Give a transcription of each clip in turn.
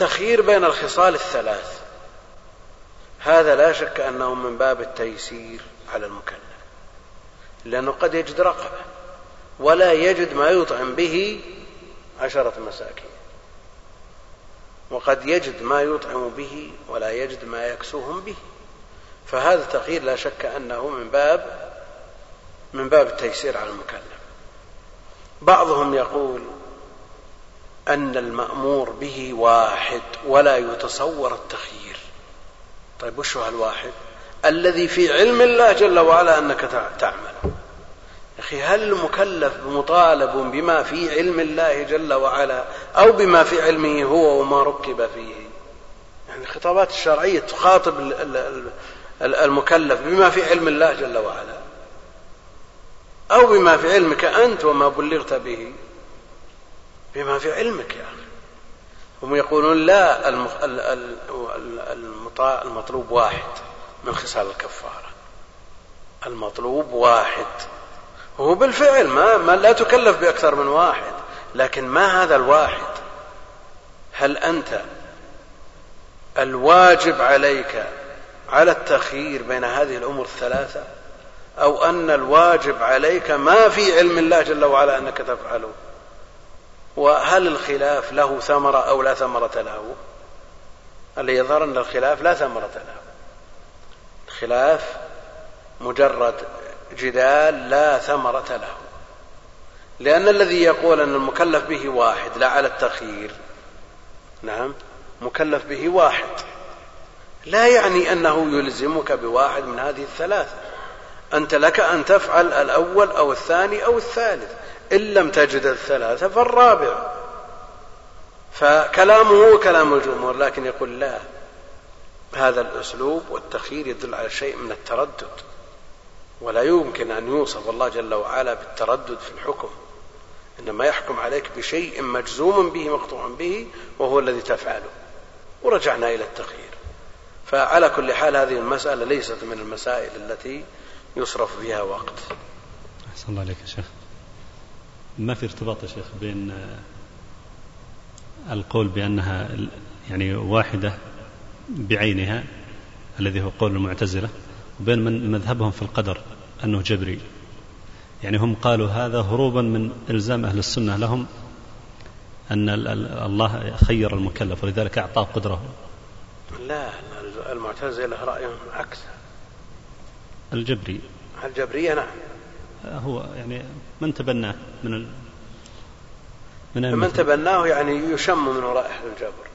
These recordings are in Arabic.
التخيير بين الخصال الثلاث. هذا لا شك أنه من باب التيسير على المكلف لأنه قد يجد رقبة ولا يجد ما يطعم به عشرة مساكين. وقد يجد ما يطعم به ولا يجد ما يكسوهم به. فهذا التغيير لا شك أنه من باب من باب التيسير على المكلف. بعضهم يقول أن المأمور به واحد ولا يتصور التخيير. طيب وش هو الواحد؟ الذي في علم الله جل وعلا أنك تعمل. أخي هل المكلف مطالب بما في علم الله جل وعلا أو بما في علمه هو وما ركب فيه؟ يعني الخطابات الشرعية تخاطب المكلف بما في علم الله جل وعلا أو بما في علمك أنت وما بلغت به. بما في علمك يا أخي. هم يقولون لا المطلوب واحد من خصال الكفارة. المطلوب واحد. وهو بالفعل ما, ما لا تكلف بأكثر من واحد. لكن ما هذا الواحد؟ هل أنت الواجب عليك على التخيير بين هذه الأمور الثلاثة؟ أو أن الواجب عليك ما في علم الله جل وعلا أنك تفعله؟ وهل الخلاف له ثمرة أو لا ثمرة له؟ اللي يظهر أن الخلاف لا ثمرة له. الخلاف مجرد جدال لا ثمرة له. لأن الذي يقول أن المكلف به واحد لا على التخيير نعم مكلف به واحد. لا يعني أنه يلزمك بواحد من هذه الثلاثة. أنت لك أن تفعل الأول أو الثاني أو الثالث. إن لم تجد الثلاثة فالرابع. فكلامه كلام الجمهور لكن يقول لا هذا الأسلوب والتخيير يدل على شيء من التردد. ولا يمكن أن يوصف الله جل وعلا بالتردد في الحكم. إنما يحكم عليك بشيء مجزوم به مقطوع به وهو الذي تفعله. ورجعنا إلى التخيير. فعلى كل حال هذه المسألة ليست من المسائل التي يصرف فيها وقت. أحسن الله عليك يا شيخ. ما في ارتباط يا شيخ بين القول بأنها يعني واحدة بعينها الذي هو قول المعتزلة وبين من مذهبهم في القدر أنه جبري. يعني هم قالوا هذا هروبا من إلزام أهل السنة لهم أن الله خير المكلف ولذلك أعطاه قدرة. لا المعتزلة رأيهم عكس. الجبري. الجبرية نعم. هو يعني من تبناه من ال... من, من تبناه يعني يشم من رائحة الجبر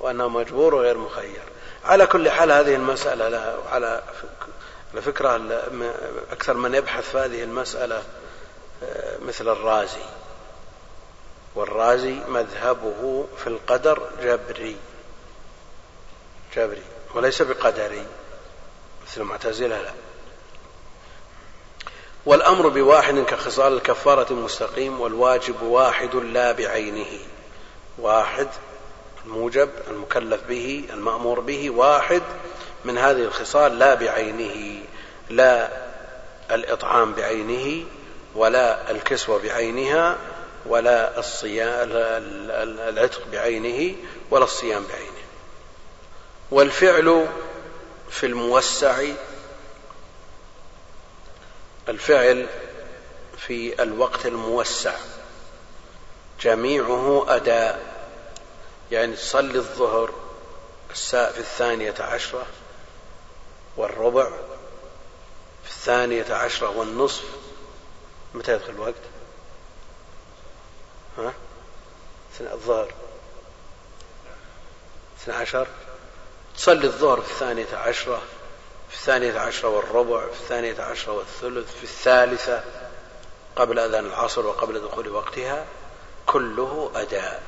وأنه مجبور وغير مخير. على كل حال هذه المسألة لا على فكرة أكثر من يبحث في هذه المسألة آه، مثل الرازي. والرازي مذهبه في القدر جبري جبري وليس بقدري مثل المعتزلة لا. والأمر بواحد كخصال الكفارة مستقيم والواجب واحد لا بعينه. واحد الموجب المكلف به المأمور به واحد من هذه الخصال لا بعينه لا الإطعام بعينه ولا الكسوة بعينها ولا الصيام العتق بعينه ولا الصيام بعينه. والفعل في الموسع الفعل في الوقت الموسع. جميعه أداء. يعني تصلي الظهر الساعة في الثانية عشرة والربع في الثانية عشرة والنصف. متى يدخل الوقت؟ ها؟ الظهر. اثنى عشر. تصلي الظهر في الثانية عشرة. في الثانية عشرة والربع في الثانية عشرة والثلث في الثالثة قبل أذان العصر وقبل دخول وقتها كله أداء.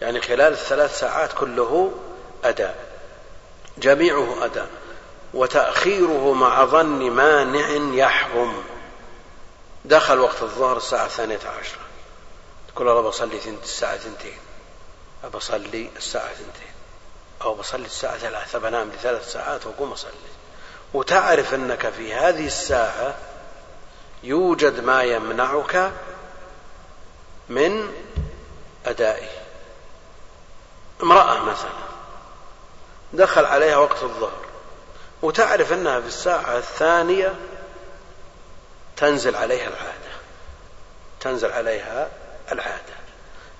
يعني خلال الثلاث ساعات كله أداء. جميعه أداء. وتأخيره مع ظن مانع يحرم. دخل وقت الظهر الساعة الثانية عشرة. تقول الله بصلي الساعة ثنتين. أبصلي الساعة ثنتين. أو بصلي الساعة ثلاثة بنام لثلاث ساعات وأقوم أصلي. وتعرف أنك في هذه الساعة يوجد ما يمنعك من أدائه. امرأة مثلا دخل عليها وقت الظهر وتعرف أنها في الساعة الثانية تنزل عليها العادة. تنزل عليها العادة.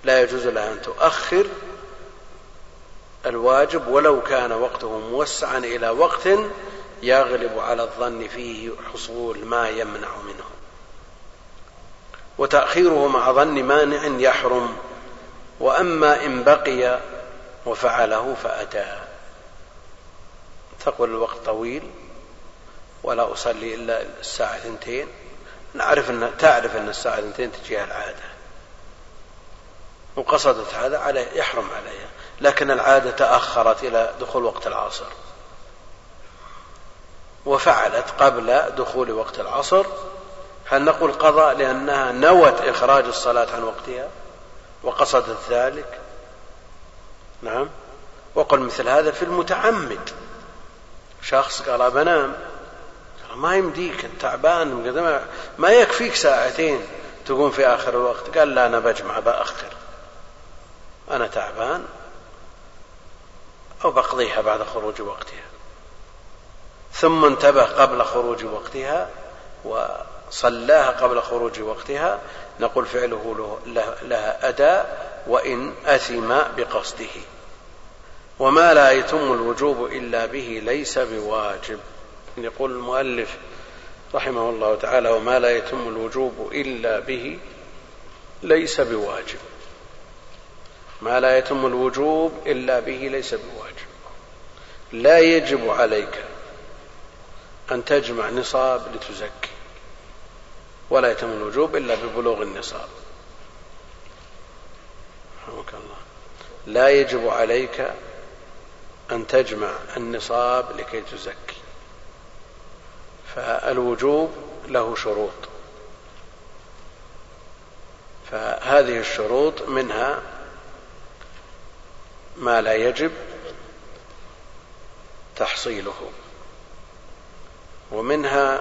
لا يجوز لها أن تؤخر الواجب ولو كان وقته موسعا إلى وقت يغلب على الظن فيه حصول ما يمنع منه. وتأخيره مع ظن مانع يحرم وأما إن بقي وفعله فأتى. تقول الوقت طويل ولا أصلي إلا الساعة اثنتين. نعرف أن تعرف أن الساعة اثنتين تجيها العادة. وقصدت هذا عليه يحرم عليها. لكن العادة تأخرت إلى دخول وقت العصر. وفعلت قبل دخول وقت العصر. هل نقول قضاء لأنها نوت إخراج الصلاة عن وقتها وقصدت ذلك؟ نعم. وقل مثل هذا في المتعمد. شخص قال بنام ما يمديك تعبان ما يكفيك ساعتين تقوم في آخر الوقت. قال لا أنا بجمع بأخر. أنا تعبان أو بقضيها بعد خروج وقتها. ثم انتبه قبل خروج وقتها وصلاها قبل خروج وقتها نقول فعله لها أداء وإن أثم بقصده. وما لا يتم الوجوب إلا به ليس بواجب. يقول المؤلف رحمه الله تعالى وما لا يتم الوجوب إلا به ليس بواجب. ما لا يتم الوجوب إلا به ليس بواجب. لا يجب عليك أن تجمع نصاب لتزكي ولا يتم الوجوب إلا ببلوغ النصاب. رحمك الله. لا يجب عليك أن تجمع النصاب لكي تزكي فالوجوب له شروط. فهذه الشروط منها ما لا يجب تحصيله. ومنها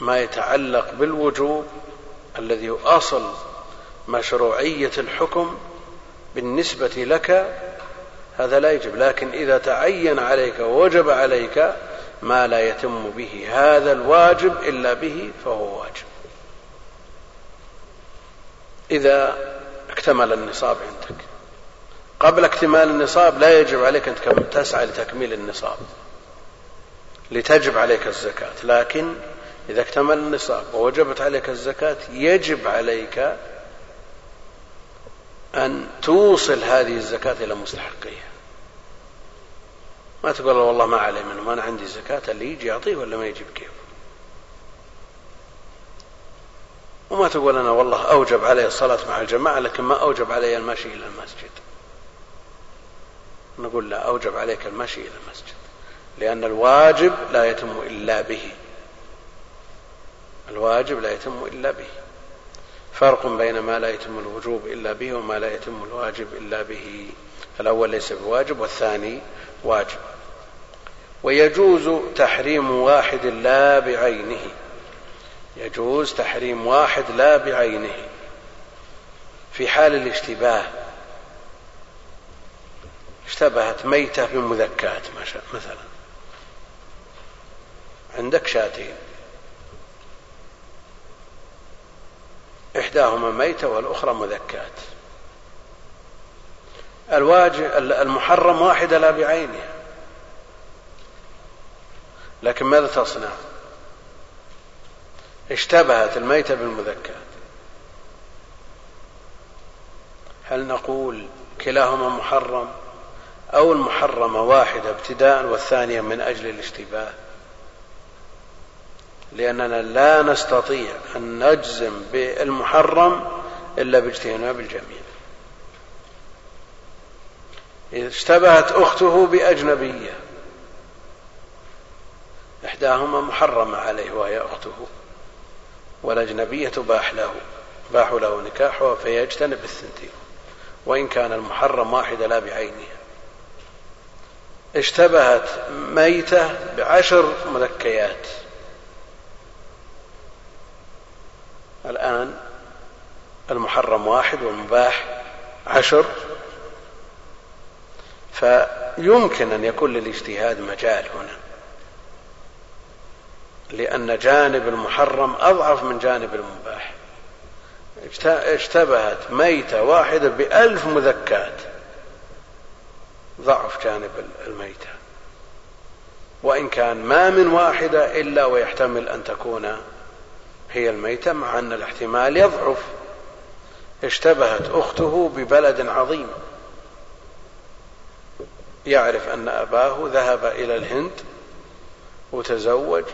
ما يتعلق بالوجوب الذي اصل مشروعية الحكم بالنسبة لك هذا لا يجب. لكن إذا تعين عليك ووجب عليك ما لا يتم به هذا الواجب إلا به فهو واجب. إذا اكتمل النصاب عندك. قبل اكتمال النصاب لا يجب عليك أن تسعى لتكميل النصاب. لتجب عليك الزكاة. لكن إذا اكتمل النصاب ووجبت عليك الزكاة يجب عليك أن توصل هذه الزكاة إلى مستحقيها. ما تقول والله ما علي منه أنا عندي زكاة اللي يجي يعطيه ولا ما يجي بكيف وما تقول أنا والله أوجب علي الصلاة مع الجماعة لكن ما أوجب علي المشي إلى المسجد. نقول لا أوجب عليك المشي إلى المسجد. لأن الواجب لا يتم إلا به. الواجب لا يتم إلا به. فرق بين ما لا يتم الوجوب إلا به وما لا يتم الواجب إلا به. الأول ليس بواجب والثاني واجب. ويجوز تحريم واحد لا بعينه. يجوز تحريم واحد لا بعينه. في حال الاشتباه. اشتبهت ميتة بمذكاة مثلا. عندك شاتين إحداهما ميتة والأخرى مذكاة الواجب المحرم واحدة لا بعينها. لكن ماذا تصنع؟ اشتبهت الميتة بالمذكاة هل نقول كلاهما محرم أو المحرمة واحدة ابتداء والثانية من أجل الاشتباه؟ لأننا لا نستطيع أن نجزم بالمحرم إلا باجتناب الجميع اشتبهت أخته بأجنبية. إحداهما محرمة عليه وهي أخته والأجنبية تباح له باح له نكاحها فيجتنب الثنتين وإن كان المحرم واحدة لا بعينها. اشتبهت ميتة بعشر مذكيات الآن المحرم واحد والمباح عشر. فيمكن أن يكون للاجتهاد مجال هنا لأن جانب المحرم أضعف من جانب المباح. اشتبهت ميتة واحدة بألف مذكات ضعف جانب الميتة. وإن كان ما من واحدة إلا ويحتمل أن تكون هي الميتة مع أن الاحتمال يضعف. اشتبهت أخته ببلد عظيم. يعرف أن أباه ذهب إلى الهند وتزوج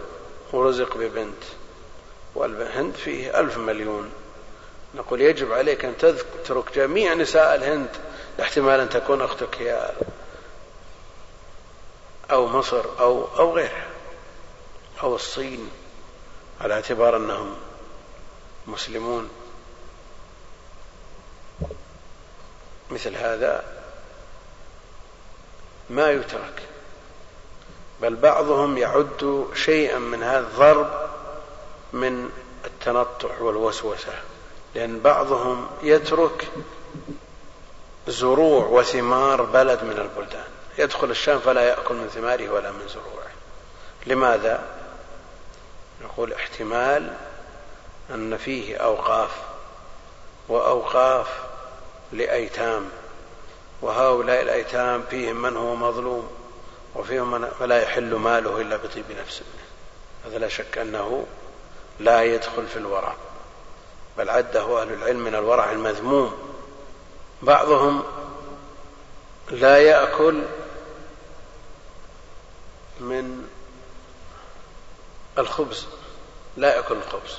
ورزق ببنت والهند فيه ألف مليون. نقول يجب عليك أن تترك جميع نساء الهند احتمال أن تكون أختك هي أو مصر أو أو غيرها أو الصين. على اعتبار أنهم مسلمون. مثل هذا ما يترك بل بعضهم يعد شيئا من هذا الضرب من التنطع والوسوسة لأن بعضهم يترك زروع وثمار بلد من البلدان. يدخل الشام فلا يأكل من ثماره ولا من زروعه. لماذا؟ نقول احتمال أن فيه أوقاف وأوقاف لأيتام وهؤلاء الأيتام فيهم من هو مظلوم وفيهم من فلا يحل ماله إلا بطيب نفس. هذا لا شك أنه لا يدخل في الورع بل عده أهل العلم من الورع المذموم. بعضهم لا يأكل من الخبز لا يأكل الخبز.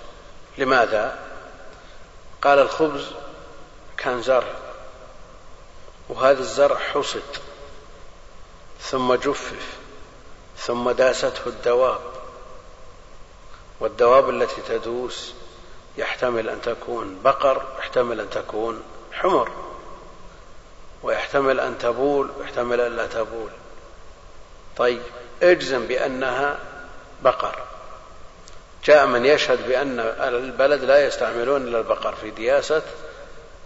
لماذا؟ قال الخبز كان زرع وهذا الزرع حصد ثم جفف ثم داسته الدواب والدواب التي تدوس يحتمل أن تكون بقر يحتمل أن تكون حمر ويحتمل أن تبول ويحتمل أن لا تبول. طيب اجزم بأنها بقر. جاء من يشهد بأن البلد لا يستعملون إلا البقر في دياسة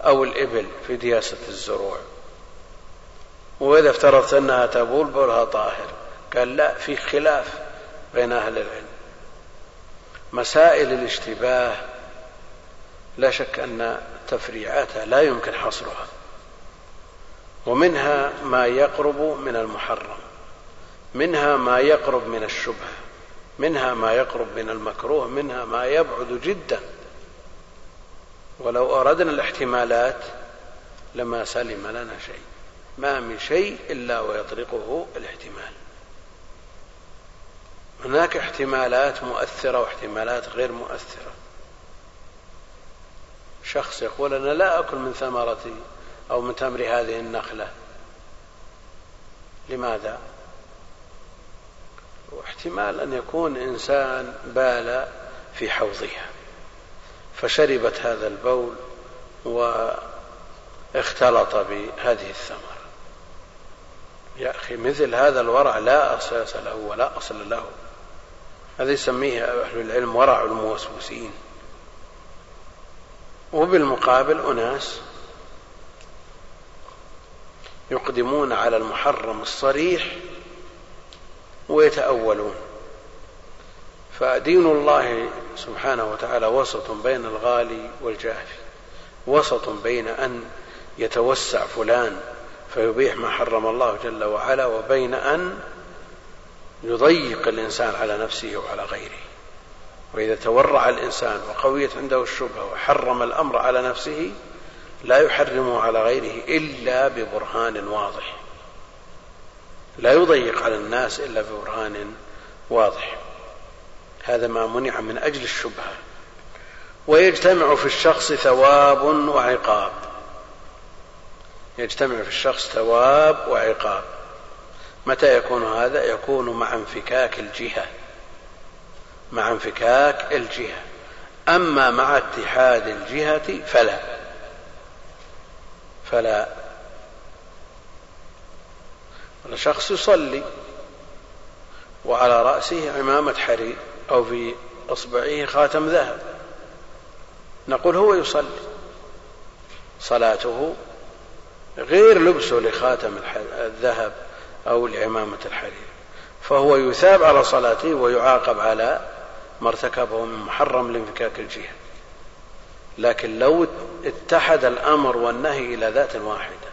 أو الإبل في دياسة الزروع. وإذا افترضت أنها تبول بولها طاهر. قال لا في خلاف بين أهل العلم. مسائل الاشتباه لا شك أن تفريعاتها لا يمكن حصرها. ومنها ما يقرب من المحرم. منها ما يقرب من الشبهة. منها ما يقرب من المكروه منها ما يبعد جدا. ولو أردنا الاحتمالات لما سلم لنا شيء. ما من شيء إلا ويطرقه الاحتمال. هناك احتمالات مؤثرة واحتمالات غير مؤثرة. شخص يقول أنا لا أكل من ثمرتي أو من تمر هذه النخلة. لماذا؟ واحتمال أن يكون إنسان بال في حوضها فشربت هذا البول واختلط بهذه الثمرة يا أخي مثل هذا الورع لا أساس له ولا أصل له. هذا يسميه أهل العلم ورع الموسوسين. وبالمقابل أناس يقدمون على المحرم الصريح ويتأولون. فدين الله سبحانه وتعالى وسط بين الغالي والجافي وسط بين أن يتوسع فلان فيبيح ما حرم الله جل وعلا وبين أن يضيق الإنسان على نفسه وعلى غيره. وإذا تورع الإنسان وقويت عنده الشبهة وحرم الأمر على نفسه لا يحرمه على غيره إلا ببرهان واضح. لا يضيق على الناس إلا ببرهان واضح. هذا ما منع من أجل الشبهة. ويجتمع في الشخص ثواب وعقاب. يجتمع في الشخص ثواب وعقاب. متى يكون هذا؟ يكون مع انفكاك الجهة. مع انفكاك الجهة. أما مع اتحاد الجهة فلا. فلا. شخص يصلي وعلى رأسه عمامة حرير أو في إصبعه خاتم ذهب. نقول هو يصلي. صلاته غير لبسه لخاتم الذهب أو لعمامة الحرير. فهو يثاب على صلاته ويعاقب على ما ارتكبه من محرم لانفكاك الجهة. لكن لو اتحد الأمر والنهي إلى ذات واحدة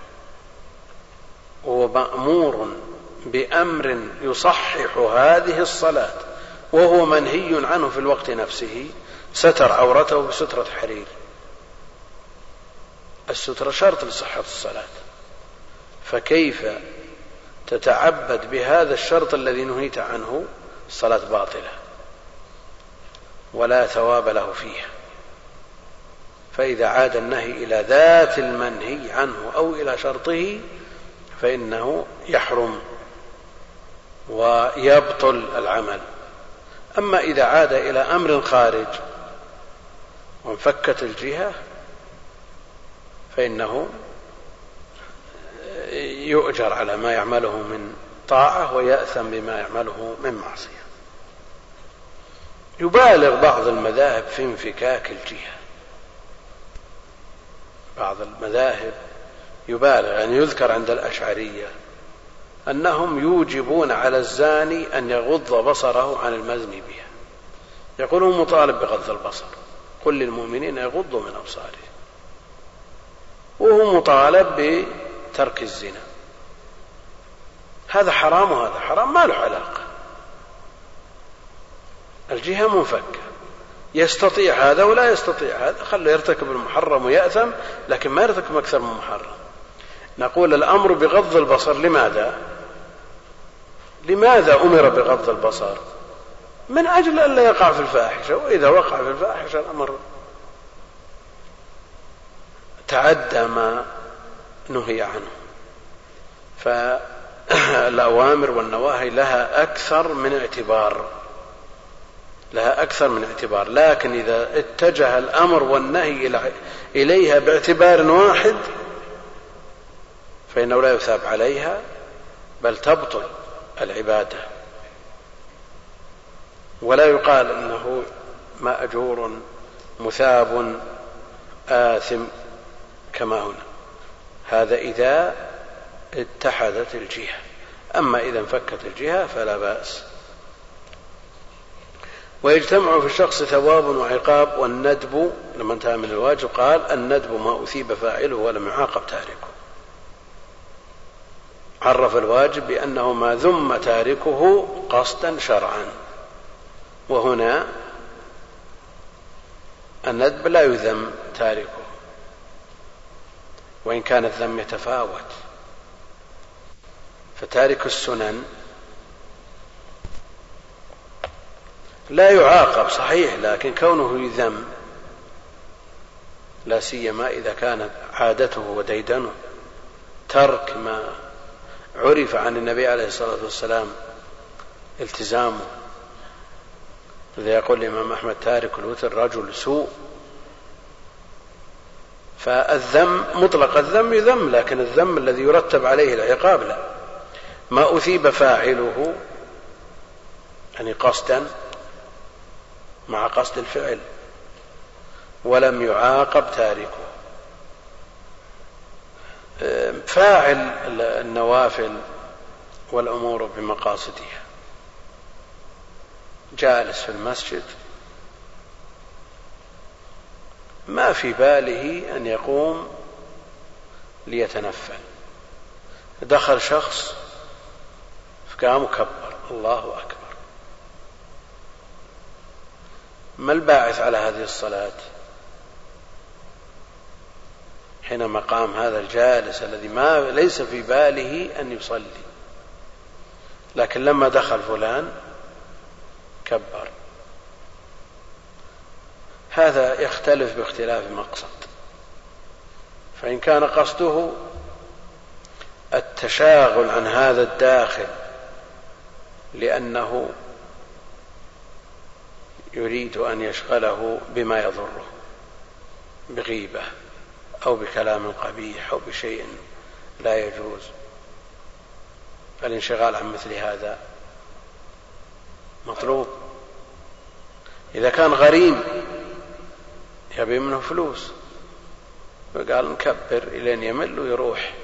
وهو مأمور بأمر يصحح هذه الصلاة وهو منهي عنه في الوقت نفسه ستر عورته بسترة حرير. السترة شرط لصحة الصلاة. فكيف تتعبد بهذا الشرط الذي نهيت عنه؟ الصلاة باطلة. ولا ثواب له فيها. فإذا عاد النهي إلى ذات المنهي عنه أو إلى شرطه فإنه يحرم ويبطل العمل. أما إذا عاد إلى أمر خارج وانفكت الجهة فإنه يؤجر على ما يعمله من طاعة ويأثم بما يعمله من معصية. يبالغ بعض المذاهب في انفكاك الجهة. بعض المذاهب يبالغ يعني يذكر عند الأشعرية أنهم يوجبون على الزاني أن يغض بصره عن المزن بها. يقولون مطالب بغض البصر قل للمؤمنين يغضوا من أبصارهم وهو مطالب بترك الزنا. هذا حرام وهذا حرام ما له علاقة. الجهة منفكة. يستطيع هذا ولا يستطيع هذا خله يرتكب المحرم ويأثم لكن ما يرتكب أكثر من محرم. نقول الأمر بغض البصر لماذا؟ لماذا أمر بغض البصر؟ من أجل أن لا يقع في الفاحشة وإذا وقع في الفاحشة الأمر تعدى ما نهي عنه. فالأوامر والنواهي لها أكثر من اعتبار لها أكثر من اعتبار. لكن إذا اتجه الأمر والنهي إليها باعتبار واحد فإنه لا يثاب عليها بل تبطل العبادة. ولا يقال إنه مأجور مثاب آثم كما هنا. هذا إذا اتحدت الجهة. أما إذا انفكت الجهة فلا بأس. ويجتمع في الشخص ثواب وعقاب والندب لما انتهى من الواجب قال الندب ما أثيب فاعله ولم يعاقب تاركه. عرف الواجب بأنه ما ذم تاركه قصدا شرعا. وهنا الندب لا يذم تاركه وإن كان الذم يتفاوت. فتارك السنن لا يعاقب صحيح لكن كونه يذم لا سيما إذا كانت عادته وديدنه ترك ما عرف عن النبي عليه الصلاة والسلام التزامه. إذا يقول الإمام أحمد تارك الوتر رجل سوء. فالذم مطلق الذم يذم لكن الذم الذي يرتب عليه العقاب لا. ما أثيب فاعله يعني قصدا مع قصد الفعل ولم يعاقب تاركه. فاعل النوافل والأمور بمقاصدها. جالس في المسجد. ما في باله أن يقوم ليتنفل. دخل شخص فقام وكبر. الله أكبر. ما الباعث على هذه الصلاة؟ حينما قام هذا الجالس الذي ما ليس في باله أن يصلي. لكن لما دخل فلان كبر. هذا يختلف باختلاف مقصد فإن كان قصده التشاغل عن هذا الداخل لأنه يريد أن يشغله بما يضره بغيبة. أو بكلام قبيح أو بشيء لا يجوز. الانشغال عن مثل هذا مطلوب. إذا كان غريم يبي منه فلوس فقال نكبر إلين يمل ويروح.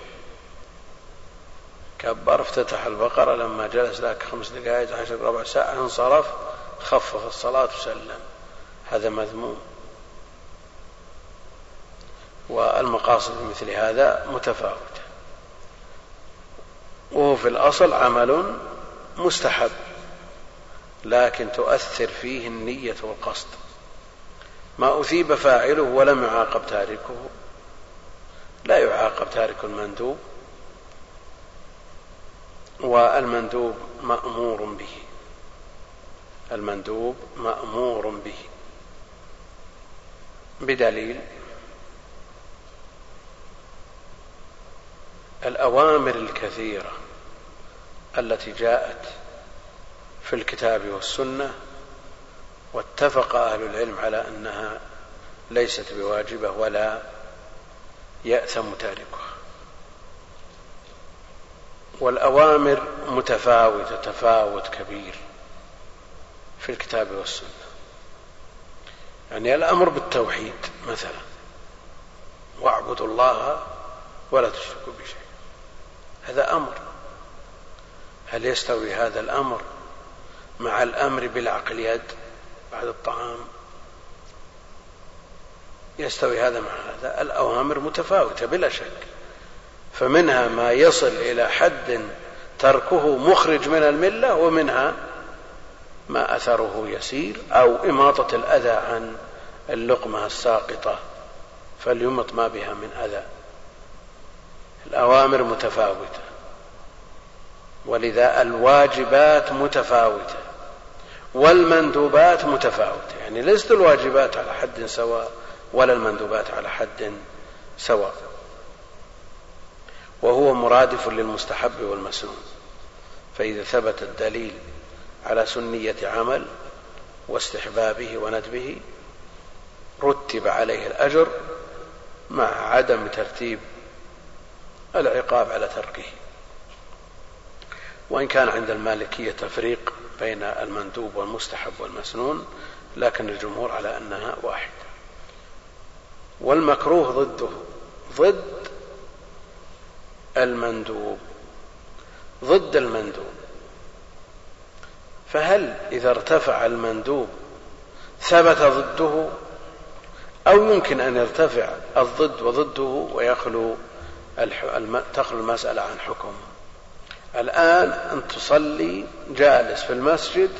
كبر افتتح البقرة لما جلس ذاك خمس دقائق عشر ربع ساعة انصرف خفف الصلاة وسلم. هذا مذموم. والمقاصد مثل هذا متفاوتة وهو في الأصل عمل مستحب لكن تؤثر فيه النية والقصد. ما أثيب فاعله ولم يعاقب تاركه. لا يعاقب تارك المندوب والمندوب مأمور به. المندوب مأمور به. بدليل الأوامر الكثيرة التي جاءت في الكتاب والسنة واتفق أهل العلم على أنها ليست بواجبة ولا يأثم تاركها. والأوامر متفاوتة تفاوت كبير في الكتاب والسنة. يعني الأمر بالتوحيد مثلا واعبدوا الله ولا تشركوا بشيء هذا أمر. هل يستوي هذا الأمر مع الأمر بالعقل يد بعد الطعام؟ يستوي هذا مع هذا. الأوامر متفاوتة بلا شك. فمنها ما يصل إلى حد تركه مخرج من الملة ومنها ما أثره يسير أو إماطة الأذى عن اللقمة الساقطة. فليمط ما بها من أذى. الأوامر متفاوتة. ولذا الواجبات متفاوتة. والمندوبات متفاوتة. يعني ليست الواجبات على حد سواء ولا المندوبات على حد سواء. وهو مرادف للمستحب والمسنون. فإذا ثبت الدليل على سنية عمل واستحبابه وندبه رتب عليه الأجر مع عدم ترتيب العقاب على تركه. وإن كان عند المالكية تفريق بين المندوب والمستحب والمسنون لكن الجمهور على أنها واحدة. والمكروه ضده ضد المندوب ضد المندوب. فهل إذا ارتفع المندوب ثبت ضده أو يمكن أن يرتفع الضد وضده ويخلو تخلو المسألة عن حكم. الآن أن تصلي جالس في المسجد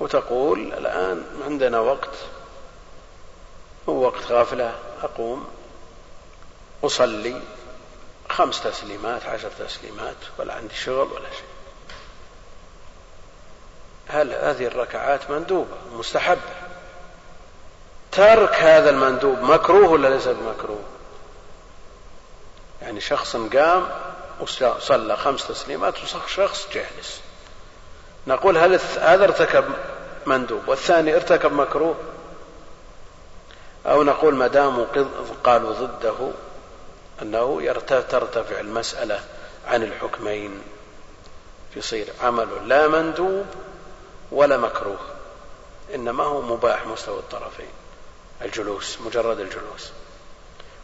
وتقول الآن عندنا وقت هو وقت غافلة أقوم أصلي. خمس تسليمات عشر تسليمات ولا عندي شغل ولا شيء. هل هذه الركعات مندوبة؟ مستحبة. ترك هذا المندوب مكروه ولا ليس بمكروه؟ يعني شخص قام وصلى خمس تسليمات وشخص جالس. نقول هل هذا ارتكب مندوب والثاني ارتكب مكروه؟ أو نقول ما داموا قالوا ضده أنه ترتفع المسألة عن الحكمين. يصير عمل لا مندوب ولا مكروه إنما هو مباح مستوى الطرفين. الجلوس مجرد الجلوس.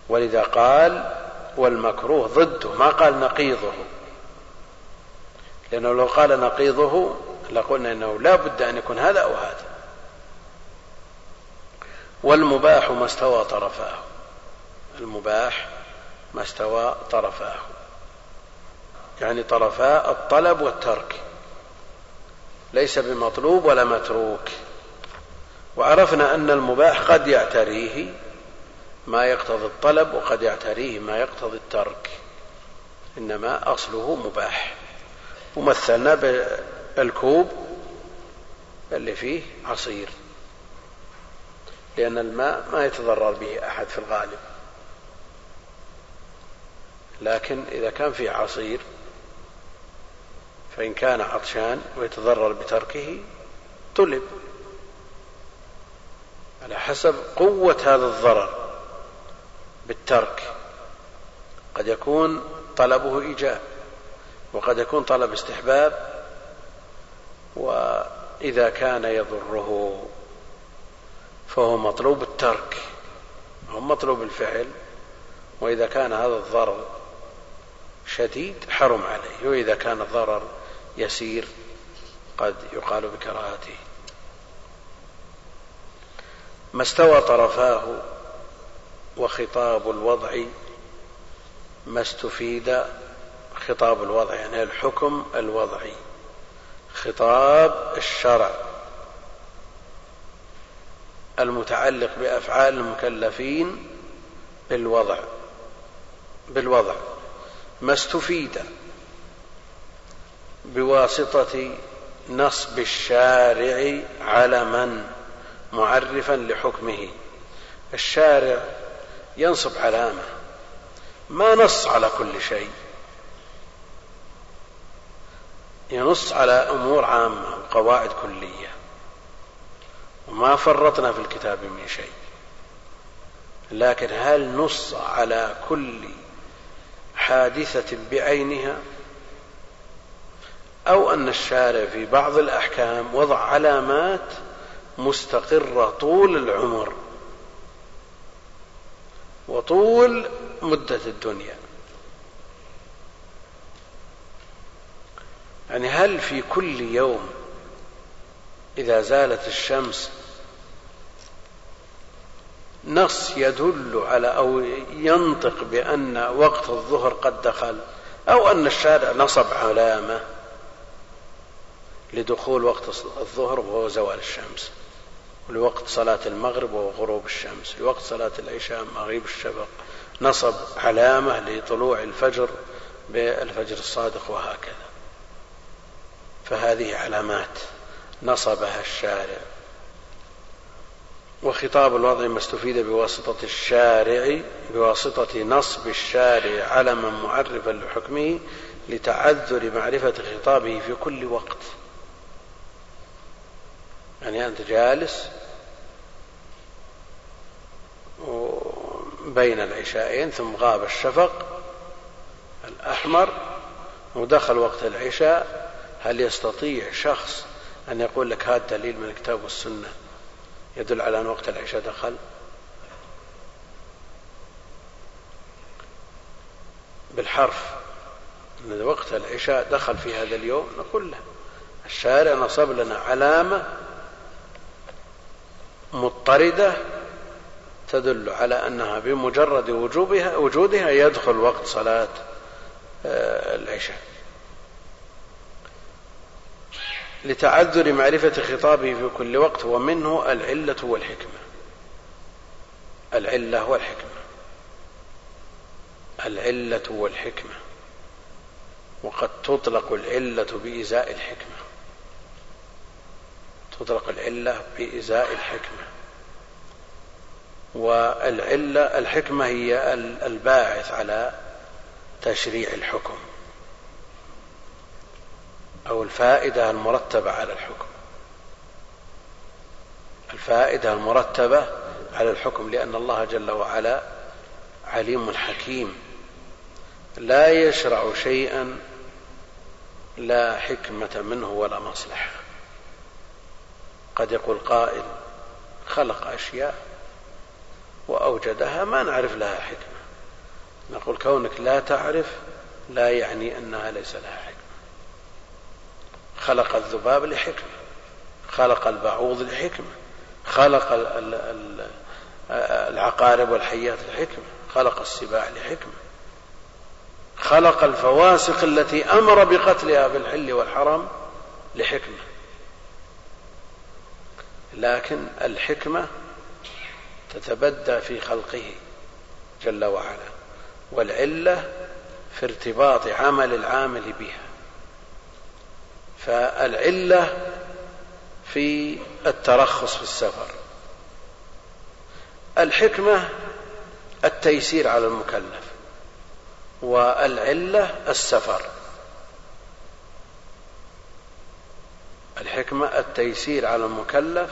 ولذا قال والمكروه ضده ما قال نقيضه. لأنه لو قال نقيضه لقلنا أنه لا بد أن يكون هذا أو هذا. والمباح ما استوى طرفاه. المباح ما استوى طرفاه. يعني طرفا الطلب والترك. ليس بمطلوب ولا متروك. وعرفنا أن المباح قد يعتريه. ما يقتضي الطلب وقد يعتريه ما يقتضي الترك إنما أصله مباح. ومثلنا بالكوب اللي فيه عصير لأن الماء ما يتضرر به أحد في الغالب. لكن إذا كان فيه عصير فإن كان عطشان ويتضرر بتركه طلب. على حسب قوة هذا الضرر. بالترك. قد يكون طلبه إيجاب وقد يكون طلب استحباب وإذا كان يضره فهو مطلوب الترك هو مطلوب الفعل وإذا كان هذا الضرر شديد حرم عليه وإذا كان الضرر يسير قد يقال بكراهته. ما استوى طرفاه وخطاب الوضع ما استفيد خطاب الوضع يعني الحكم الوضعي. خطاب الشرع المتعلق بأفعال المكلفين بالوضع بالوضع. ما استفيد بواسطة نصب الشارع علما معرفا لحكمه. الشارع ينصب علامة. ما نص على كل شيء. ينص على أمور عامة وقواعد كلية. وما فرطنا في الكتاب من شيء. لكن هل نص على كل حادثة بعينها؟ أو أن الشارع في بعض الأحكام وضع علامات مستقرة طول العمر. وطول مدة الدنيا. يعني هل في كل يوم إذا زالت الشمس نص يدل على أو ينطق بأن وقت الظهر قد دخل أو أن الشارع نصب علامة لدخول وقت الظهر وهو زوال الشمس؟ ولوقت صلاة المغرب وهو غروب الشمس لوقت صلاة العشاء مغيب الشفق نصب علامة لطلوع الفجر بالفجر الصادق وهكذا. فهذه علامات نصبها الشارع. وخطاب الوضع ما استفيد بواسطة الشارع بواسطة نصب الشارع علما معرفا لحكمه لتعذر معرفة خطابه في كل وقت. يعني أنت جالس بين العشاءين ثم غاب الشفق الأحمر ودخل وقت العشاء. هل يستطيع شخص أن يقول لك هذا دليل من الكتاب والسنة يدل على أن وقت العشاء دخل؟ بالحرف أن وقت العشاء دخل في هذا اليوم نقول له الشارع نصب لنا علامة مضطردة تدل على أنها بمجرد وجوبها وجودها يدخل وقت صلاة آه، العشاء. لتعذر معرفة خطابه في كل وقت ومنه العلة والحكمة. العلة والحكمة. العلة والحكمة. وقد تطلق العلة بإزاء الحكمة. تطلق العلة بإزاء الحكمة. والعلة الحكمة هي الباعث على تشريع الحكم أو الفائدة المرتبة على الحكم. الفائدة المرتبة على الحكم لأن الله جل وعلا عليم حكيم. لا يشرع شيئا لا حكمة منه ولا مصلحة. قد يقول قائل خلق أشياء وأوجدها ما نعرف لها حكمة. نقول كونك لا تعرف لا يعني أنها ليس لها حكمة. خلق الذباب لحكمة. خلق البعوض لحكمة. خلق العقارب والحيات لحكمة. خلق السباع لحكمة. خلق الفواسق التي أمر بقتلها بالحل والحرم لحكمة. لكن الحكمة تتبدى في خلقه جل وعلا والعلة في ارتباط عمل العامل بها. فالعلة في الترخص في السفر. الحكمة التيسير على المكلف والعلة السفر. الحكمة التيسير على المكلف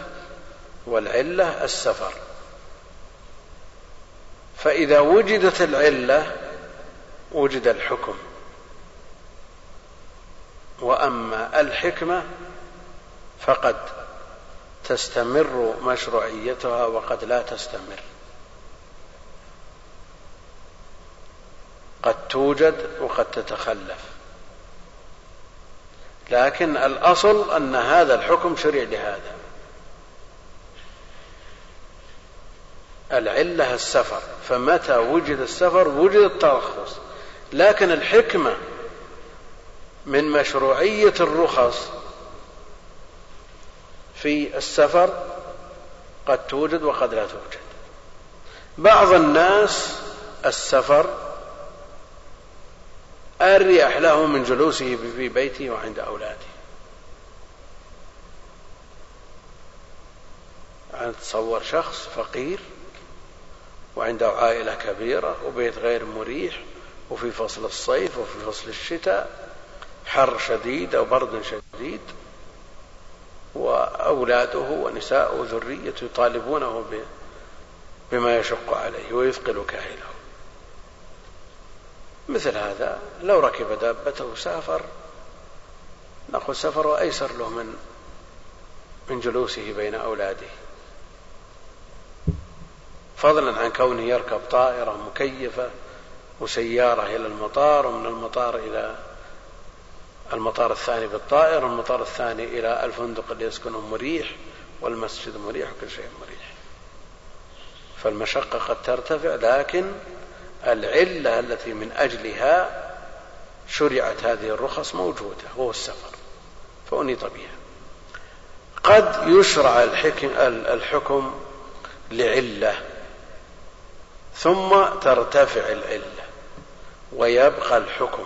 والعلة السفر. فإذا وجدت العلة وجد الحكم. وأما الحكمة فقد تستمر مشروعيتها وقد لا تستمر. قد توجد وقد تتخلف. لكن الأصل أن هذا الحكم شرع لهذا. العلة السفر فمتى وجد السفر وجد الترخص لكن الحكمة من مشروعية الرخص في السفر قد توجد وقد لا توجد. بعض الناس السفر أريح له من جلوسه في بيته وعند أولاده. أن تصور شخص فقير وعنده عائلة كبيرة وبيت غير مريح وفي فصل الصيف وفي فصل الشتاء حر شديد أو برد شديد. وأولاده ونساءه وذريته يطالبونه بما يشق عليه ويثقل كاهله. مثل هذا لو ركب دابته وسافر نقول سفر أيسر له من من جلوسه بين أولاده. فضلا عن كونه يركب طائرة مكيفة وسيارة إلى المطار ومن المطار إلى المطار الثاني بالطائرة والمطار الثاني إلى الفندق اللي يسكنه مريح والمسجد مريح وكل شيء مريح. فالمشقة قد ترتفع لكن العلة التي من أجلها شرعت هذه الرخص موجودة وهو السفر. فأنيط بها قد يشرع الحكم لعلة. ثم ترتفع العلة ويبقى الحكم.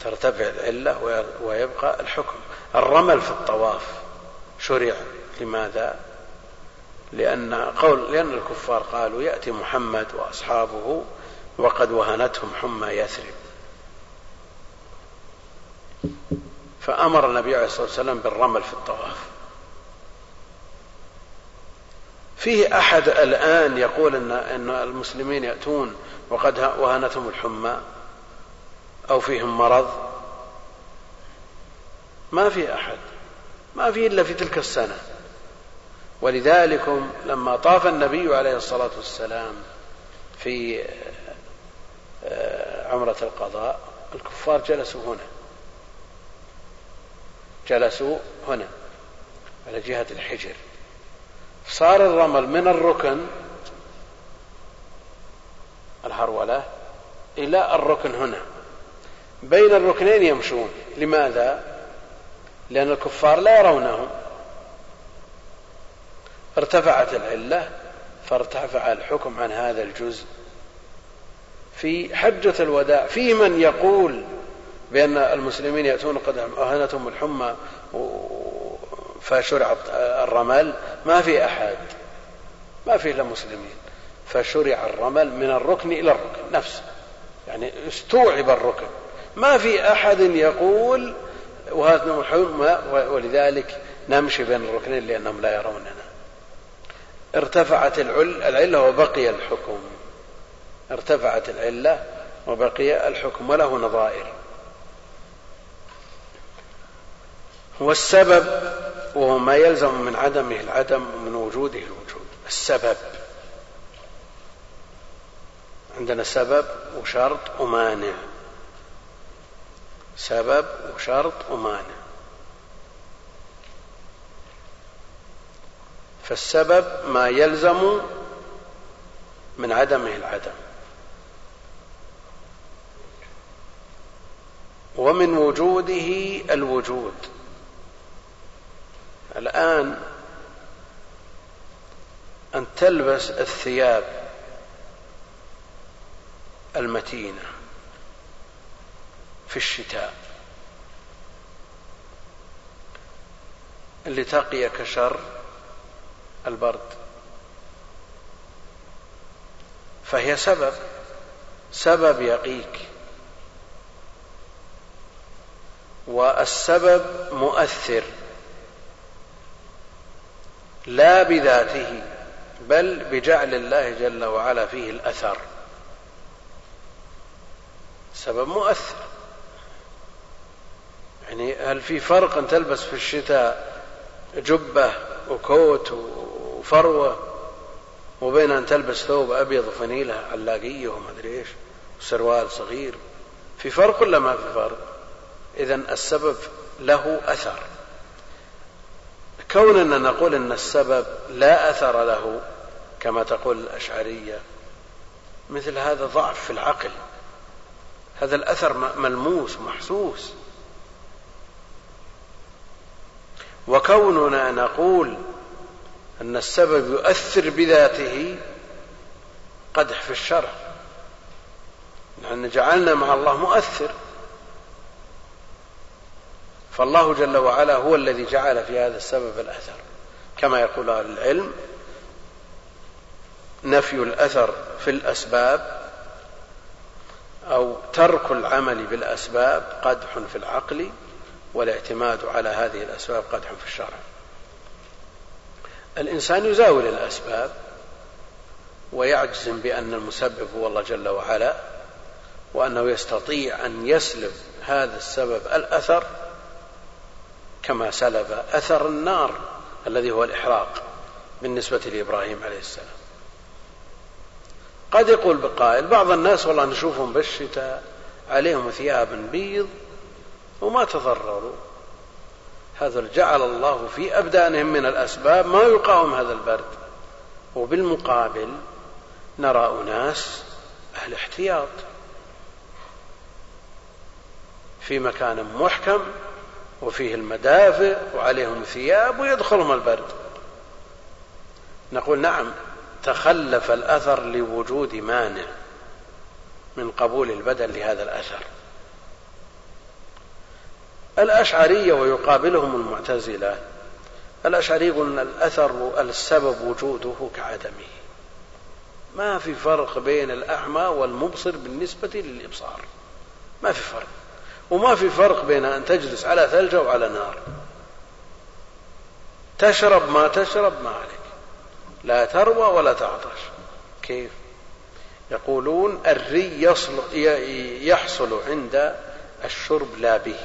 ترتفع العلة ويبقى الحكم. الرمل في الطواف شرع. لماذا؟ لأن قول لأن الكفار قالوا يأتي محمد وأصحابه وقد وهنتهم حمى يثرب. فأمر النبي عليه الصلاة والسلام بالرمل في الطواف. فيه أحد الآن يقول أن أن المسلمين يأتون وقد وهنتهم الحمى أو فيهم مرض. ما في أحد. ما في إلا في تلك السنة. ولذلك لما طاف النبي عليه الصلاة والسلام في آه، عمرة القضاء الكفار جلسوا هنا. جلسوا هنا على جهة الحجر. صار الرمل من الركن الهرولة إلى الركن هنا. بين الركنين يمشون. لماذا؟ لأن الكفار لا يرونهم. ارتفعت العلة فارتفع الحكم عن هذا الجزء. في حجة الوداع في من يقول بأن المسلمين يأتون قد أهنتهم الحمى فشرع الرمل ما في أحد ما في إلا مسلمين. فشرع الرمل من الركن إلى الركن نفسه يعني استوعب الركن. ما في أحد يقول وهذا ولذلك نمشي بين الركنين لأنهم لا يروننا. ارتفعت العلة وبقي الحكم. ارتفعت العلة وبقي الحكم وله نظائر. والسبب وهو ما يلزم من عدمه العدم ومن وجوده الوجود. السبب. عندنا سبب وشرط ومانع. سبب وشرط ومانع. فالسبب ما يلزم من عدمه العدم. ومن وجوده الوجود. الآن أن تلبس الثياب المتينة في الشتاء اللي تقيك شر البرد. فهي سبب سبب يقيك. والسبب مؤثر. لا بذاته بل بجعل الله جل وعلا فيه الأثر. سبب مؤثر. يعني هل في فرق أن تلبس في الشتاء جبة وكوت وفروة وبين أن تلبس ثوب أبيض وفنيلة علاقية وما أدري إيش وسروال صغير؟ في فرق ولا ما في فرق؟ إذا السبب له أثر. كوننا نقول أن السبب لا أثر له كما تقول الأشعرية مثل هذا ضعف في العقل. هذا الأثر ملموس محسوس. وكوننا نقول أن السبب يؤثر بذاته قدح في الشرع. لأن جعلنا مع الله مؤثر. فالله جل وعلا هو الذي جعل في هذا السبب الأثر. كما يقول أهل العلم نفي الأثر في الأسباب أو ترك العمل بالأسباب قدح في العقل والاعتماد على هذه الأسباب قدح في الشرع. الإنسان يزاول الأسباب ويعجزم بأن المسبب هو الله جل وعلا وأنه يستطيع أن يسلب هذا السبب الأثر كما سلب أثر النار الذي هو الإحراق بالنسبة لإبراهيم عليه السلام. قد يقول بقائل بعض الناس والله نشوفهم بالشتاء عليهم ثياب بيض وما تضرروا. هذا جعل الله في أبدانهم من الأسباب ما يقاوم هذا البرد. وبالمقابل نرى أناس أهل احتياط. في مكان محكم وفيه المدافع وعليهم ثياب ويدخلهم البرد. نقول نعم تخلف الأثر لوجود مانع من قبول البدن لهذا الأثر. الأشعرية ويقابلهم المعتزلة الأشعري يقول الأثر السبب وجوده كعدمه. ما في فرق بين الأعمى والمبصر بالنسبة للإبصار. ما في فرق. وما في فرق بين أن تجلس على ثلج أو على نار. تشرب ما تشرب ما عليك. لا تروى ولا تعطش. كيف؟ يقولون الري يحصل عند الشرب لا به.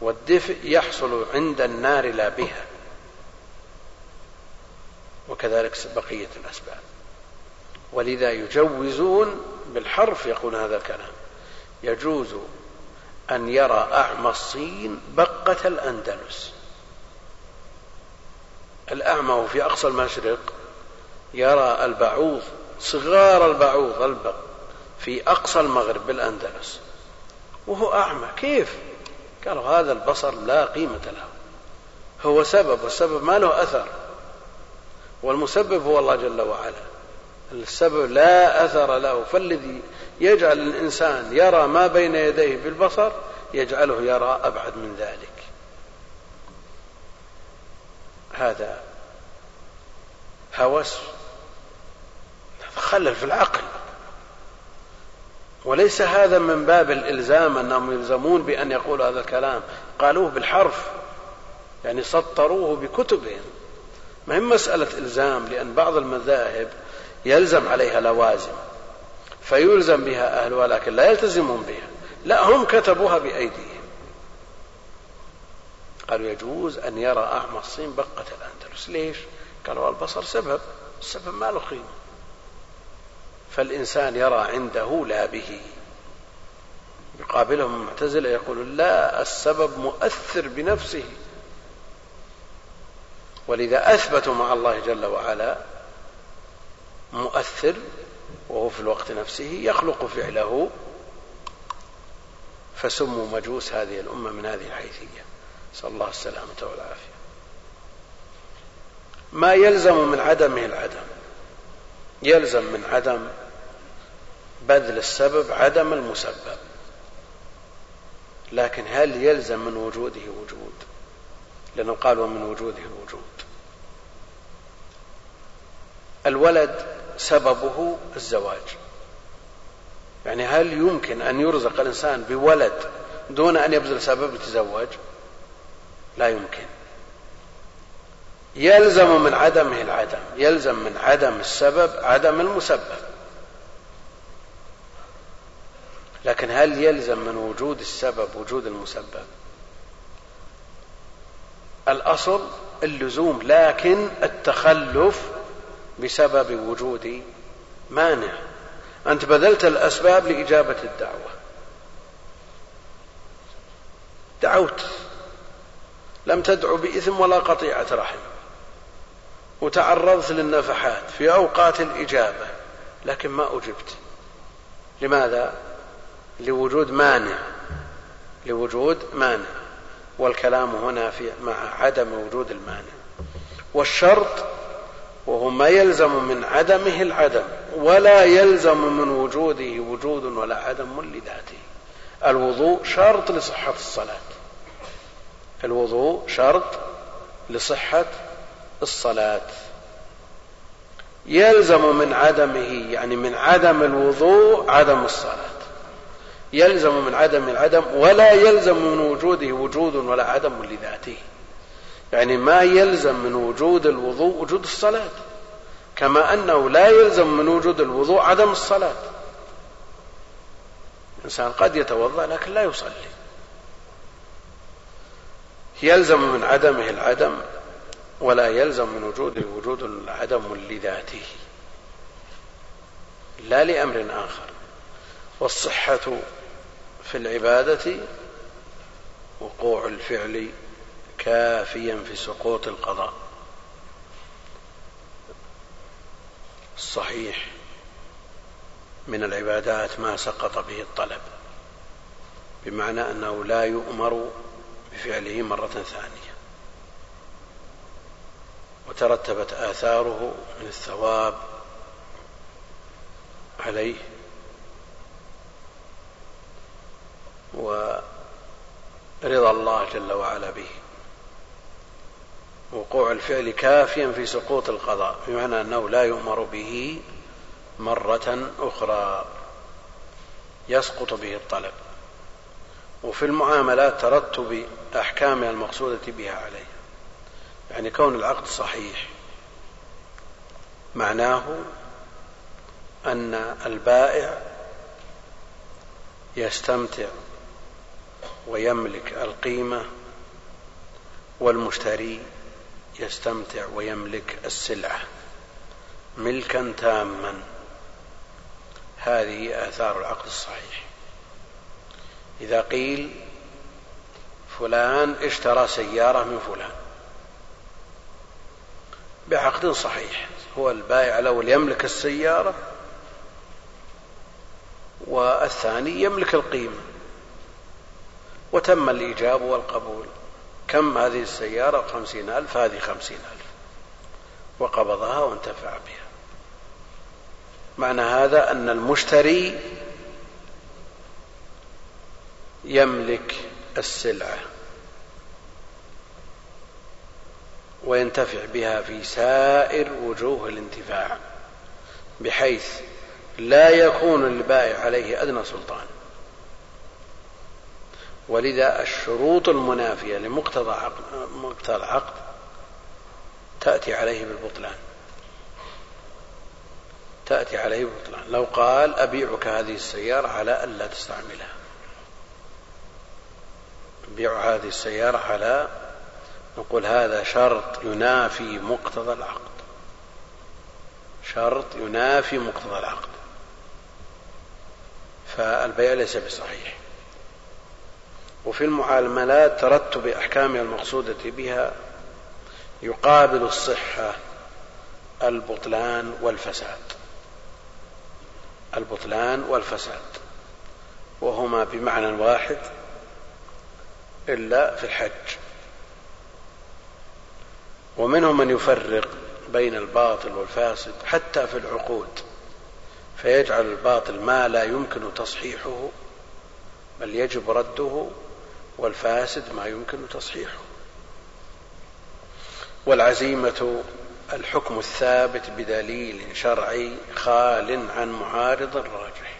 والدفء يحصل عند النار لا بها. وكذلك بقية الأسباب. ولذا يجوزون بالحرف يقول هذا الكلام. يجوز أن يرى أعمى الصين بقة الأندلس. الأعمى في أقصى المشرق يرى البعوض صغار البعوض البق في أقصى المغرب بالأندلس. وهو أعمى. كيف؟ قالوا هذا البصر لا قيمة له. هو سبب والسبب ما له أثر. والمسبب هو الله جل وعلا. السبب لا أثر له. فالذي يجعل الإنسان يرى ما بين يديه بالبصر يجعله يرى أبعد من ذلك. هذا هوس خلل في العقل. وليس هذا من باب الإلزام أنهم يلزمون بأن يقولوا هذا الكلام. قالوه بالحرف يعني سطروه بكتبهم. ما هي مسألة إلزام لأن بعض المذاهب يلزم عليها لوازم فيلزم بها أهلها لكن لا يلتزمون بها. لا هم كتبوها بأيديهم. قالوا يجوز أن يرى أعمى الصين بقة الأندلس. ليش؟ قالوا البصر سبب السبب ما له قيمة. فالإنسان يرى عنده لا به. يقابلهم المعتزلة يقول لا السبب مؤثر بنفسه. ولذا أثبتوا مع الله جل وعلا مؤثر وهو في الوقت نفسه يخلق فعله فسموا مجوس هذه الأمة من هذه الحيثية. نسأل الله السلامة والعافية. ما يلزم من عدمه العدم؟ يلزم من عدم بذل السبب عدم المسبب. لكن هل يلزم من وجوده وجود؟ لأنه قال ومن وجوده الوجود الولد سببه الزواج. يعني هل يمكن أن يرزق الإنسان بولد دون أن يبذل سبب يتزوج لا يمكن. يلزم من عدمه العدم يلزم من عدم السبب عدم المسبب. لكن هل يلزم من وجود السبب وجود المسبب؟ الأصل اللزوم لكن التخلف بسبب وجود مانع. أنت بذلت الأسباب لإجابة الدعوة. دعوت. لم تدعو بإثم ولا قطيعة رحم. وتعرضت للنفحات في أوقات الإجابة لكن ما أجبت. لماذا؟ لوجود مانع. لوجود مانع. والكلام هنا في مع عدم وجود المانع. والشرط وهو ما يلزم من عدمه العدم ولا يلزم من وجوده وجود ولا عدم لذاته. الوضوء شرط لصحة الصلاة. الوضوء شرط لصحة الصلاة. يلزم من عدمه يعني من عدم الوضوء عدم الصلاة. يلزم من عدم العدم ولا يلزم من وجوده وجود ولا عدم لذاته. يعني ما يلزم من وجود الوضوء وجود الصلاة. كما أنه لا يلزم من وجود الوضوء عدم الصلاة. الإنسان قد يتوضأ لكن لا يصلي. يلزم من عدمه العدم ولا يلزم من وجوده وجود عدم لذاته. لا لأمر آخر. والصحة في العبادة وقوع الفعل كافيا في سقوط القضاء. الصحيح من العبادات ما سقط به الطلب بمعنى أنه لا يؤمر بفعله مرة ثانية. وترتبت آثاره من الثواب عليه ورضا الله جل وعلا به. وقوع الفعل كافيا في سقوط القضاء بمعنى أنه لا يؤمر به مرة أخرى. يسقط به الطلب. وفي المعاملات ترتب احكامها المقصودة بها عليه. يعني كون العقد صحيح معناه أن البائع يستمتع ويملك القيمة والمشتري يستمتع ويملك السلعة ملكا تاما. هذه آثار العقد الصحيح. إذا قيل فلان اشترى سيارة من فلان بعقد صحيح. هو البائع الأول يملك السيارة والثاني يملك القيمة وتم الإيجاب والقبول. كم هذه السيارة؟ خمسين ألف. هذه خمسين ألف. وقبضها وانتفع بها. معنى هذا أن المشتري يملك السلعة وينتفع بها في سائر وجوه الانتفاع بحيث لا يكون للبائع عليه أدنى سلطان. ولذا الشروط المنافية لمقتضى عقد مقتضى العقد تأتي عليه بالبطلان. تأتي عليه بالبطلان. لو قال أبيعك هذه السيارة على ألا تستعملها. أبيع هذه السيارة على نقول هذا شرط ينافي مقتضى العقد. شرط ينافي مقتضى العقد. فالبيع ليس بصحيح. وفي المعاملات ترتب أحكامها المقصودة بها يقابل الصحة البطلان والفساد. البطلان والفساد. وهما بمعنى واحد إلا في الحج. ومنهم من يفرق بين الباطل والفاسد حتى في العقود فيجعل الباطل ما لا يمكن تصحيحه بل يجب رده والفاسد ما يمكن تصحيحه. والعزيمة الحكم الثابت بدليل شرعي خال عن معارض راجح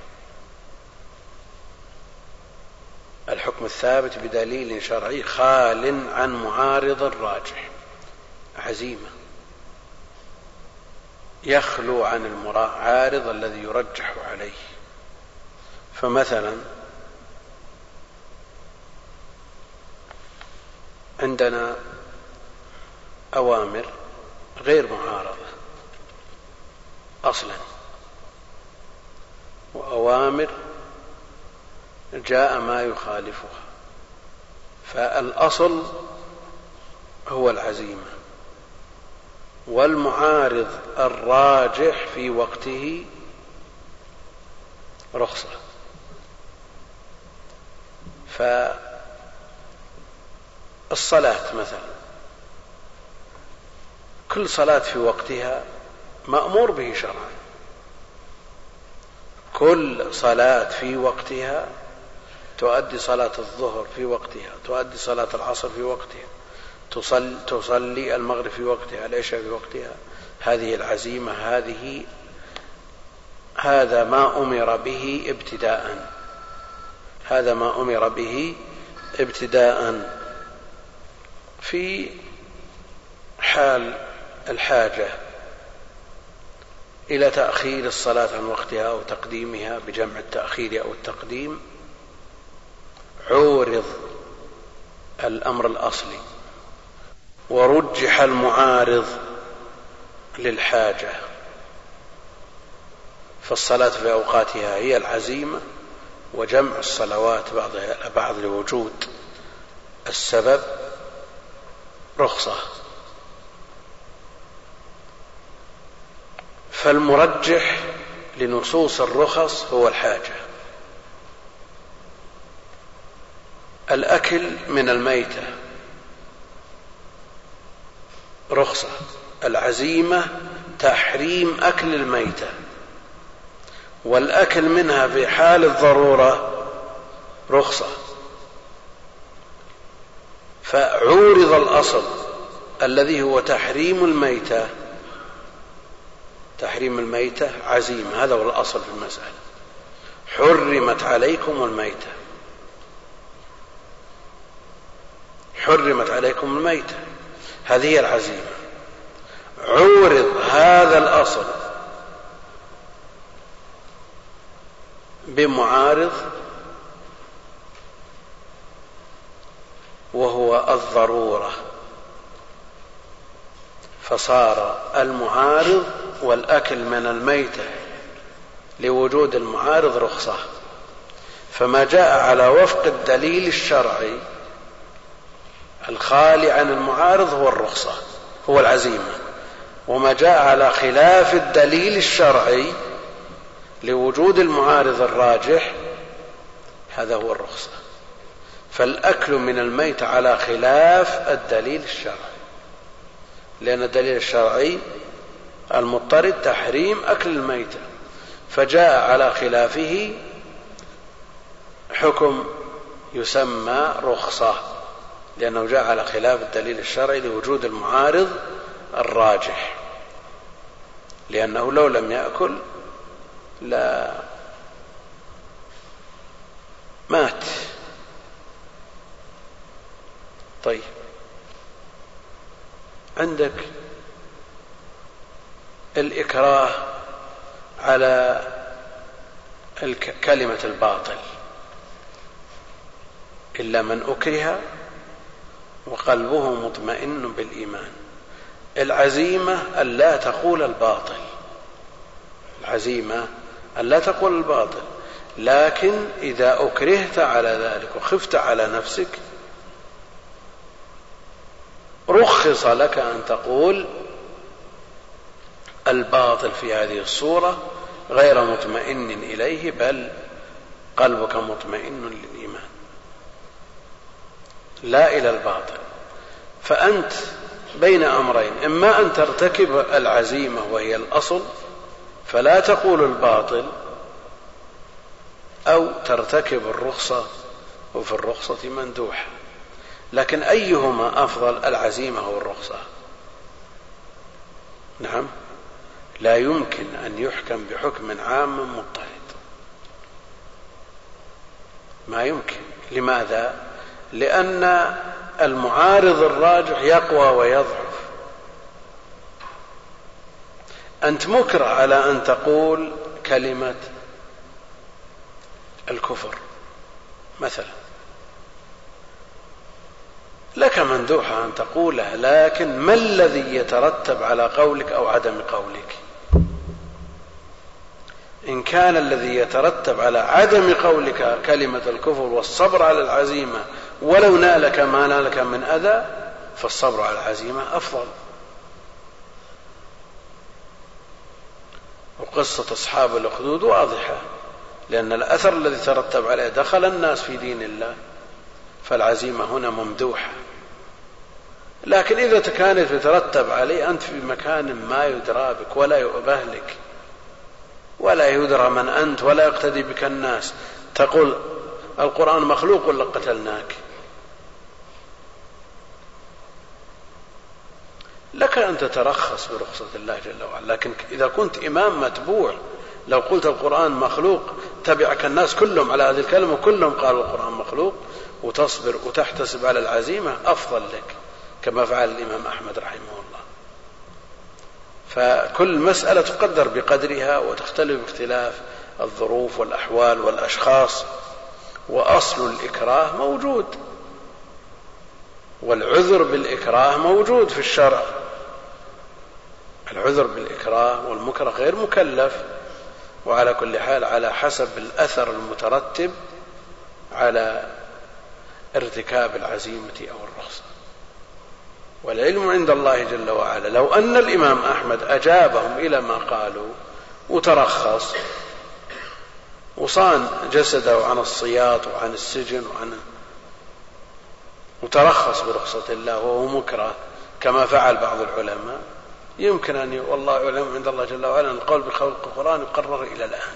الحكم الثابت بدليل شرعي خال عن معارض راجح عزيمة. يخلو عن المعارض الذي يرجح عليه. فمثلا عندنا أوامر غير معارضة أصلا. وأوامر جاء ما يخالفها. فالأصل هو العزيمة. والمعارض الراجح في وقته رخصة. فالصلاة مثلا. كل صلاة في وقتها مأمور به شرعا. كل صلاة في وقتها تؤدي صلاة الظهر في وقتها تؤدي صلاة العصر في وقتها تصلي, تصلي المغرب في وقتها العشاء في وقتها. هذه العزيمة هذه هذا ما أمر به ابتداء. هذا ما أمر به ابتداء. في حال الحاجة إلى تأخير الصلاة عن وقتها أو تقديمها بجمع التأخير أو التقديم عورض الأمر الأصلي ورجح المعارض للحاجة. فالصلاة في أوقاتها هي العزيمة وجمع الصلوات بعضها بعض لوجود السبب رخصة. فالمرجح لنصوص الرخص هو الحاجة. الأكل من الميتة. رخصة. العزيمة تحريم أكل الميتة. والأكل منها في حال الضرورة رخصة. فعورض الأصل الذي هو تحريم الميتة. تحريم الميتة عزيمة هذا هو الأصل في المسألة. حرمت عليكم الميتة. حرمت عليكم الميتة. هذه هي العزيمة. عورض هذا الأصل بمعارض وهو الضرورة. فصار المعارض والأكل من الميتة لوجود المعارض رخصة. فما جاء على وفق الدليل الشرعي الخالي عن المعارض هو الرخصة هو العزيمة. وما جاء على خلاف الدليل الشرعي لوجود المعارض الراجح هذا هو الرخصة. فالأكل من الميت على خلاف الدليل الشرعي. لأن الدليل الشرعي المضطرد تحريم أكل الميتة فجاء على خلافه حكم يسمى رخصة لأنه جاء على خلاف الدليل الشرعي لوجود المعارض الراجح. لأنه لو لم يأكل لا مات. طيب. عندك الإكراه على كلمة الباطل. إلا من أكره وقلبه مطمئن بالإيمان. العزيمة ألا تقول الباطل. العزيمة ألا تقول الباطل. لكن إذا أكرهت على ذلك وخفت على نفسك رخص لك أن تقول الباطل في هذه الصورة غير مطمئن إليه بل قلبك مطمئن للإيمان. لا إلى الباطل. فأنت بين أمرين إما أن ترتكب العزيمة وهي الأصل فلا تقول الباطل أو ترتكب الرخصة وفي الرخصة مندوحة لكن أيهما أفضل العزيمة أو الرخصة؟ نعم. لا يمكن أن يحكم بحكم عام مضطرد ما يمكن. لماذا؟ لأن المعارض الراجح يقوى ويضعف. أنت مكره على أن تقول كلمة الكفر مثلا. لك مندوحة أن تقولها لكن ما الذي يترتب على قولك أو عدم قولك؟ إن كان الذي يترتب على عدم قولك كلمة الكفر والصبر على العزيمة ولو نالك ما نالك من أذى فالصبر على العزيمة أفضل. وقصة أصحاب الأخدود واضحة لأن الأثر الذي ترتب عليه دخل الناس في دين الله. فالعزيمة هنا ممدوحة. لكن إذا كانت يترتب عليه أنت في مكان ما يدرى بك ولا يؤبه لك ولا يدرى من أنت ولا يقتدي بك الناس. تقول القرآن مخلوق ولا قتلناك؟ لك أن تترخص برخصة الله جل وعلا. لكن إذا كنت إمام متبوع لو قلت القرآن مخلوق تبعك الناس كلهم على هذه الكلمة وكلهم قالوا القرآن مخلوق وتصبر وتحتسب على العزيمة أفضل لك كما فعل الإمام أحمد رحمه الله. فكل مسألة تقدر بقدرها وتختلف باختلاف الظروف والأحوال والأشخاص وأصل الإكراه موجود والعذر بالإكراه موجود في الشرع. العذر بالإكراه والمكره غير مكلف وعلى كل حال على حسب الأثر المترتب على ارتكاب العزيمة أو الرخصة. والعلم عند الله جل وعلا. لو أن الإمام أحمد أجابهم إلى ما قالوا وترخص وصان جسده عن الصياط وعن السجن وعن وترخص برخصة الله وهو مكره كما فعل بعض العلماء يمكن أن والله يعلم عند الله جل وعلا القول بخلق القرآن يقرر إلى الآن.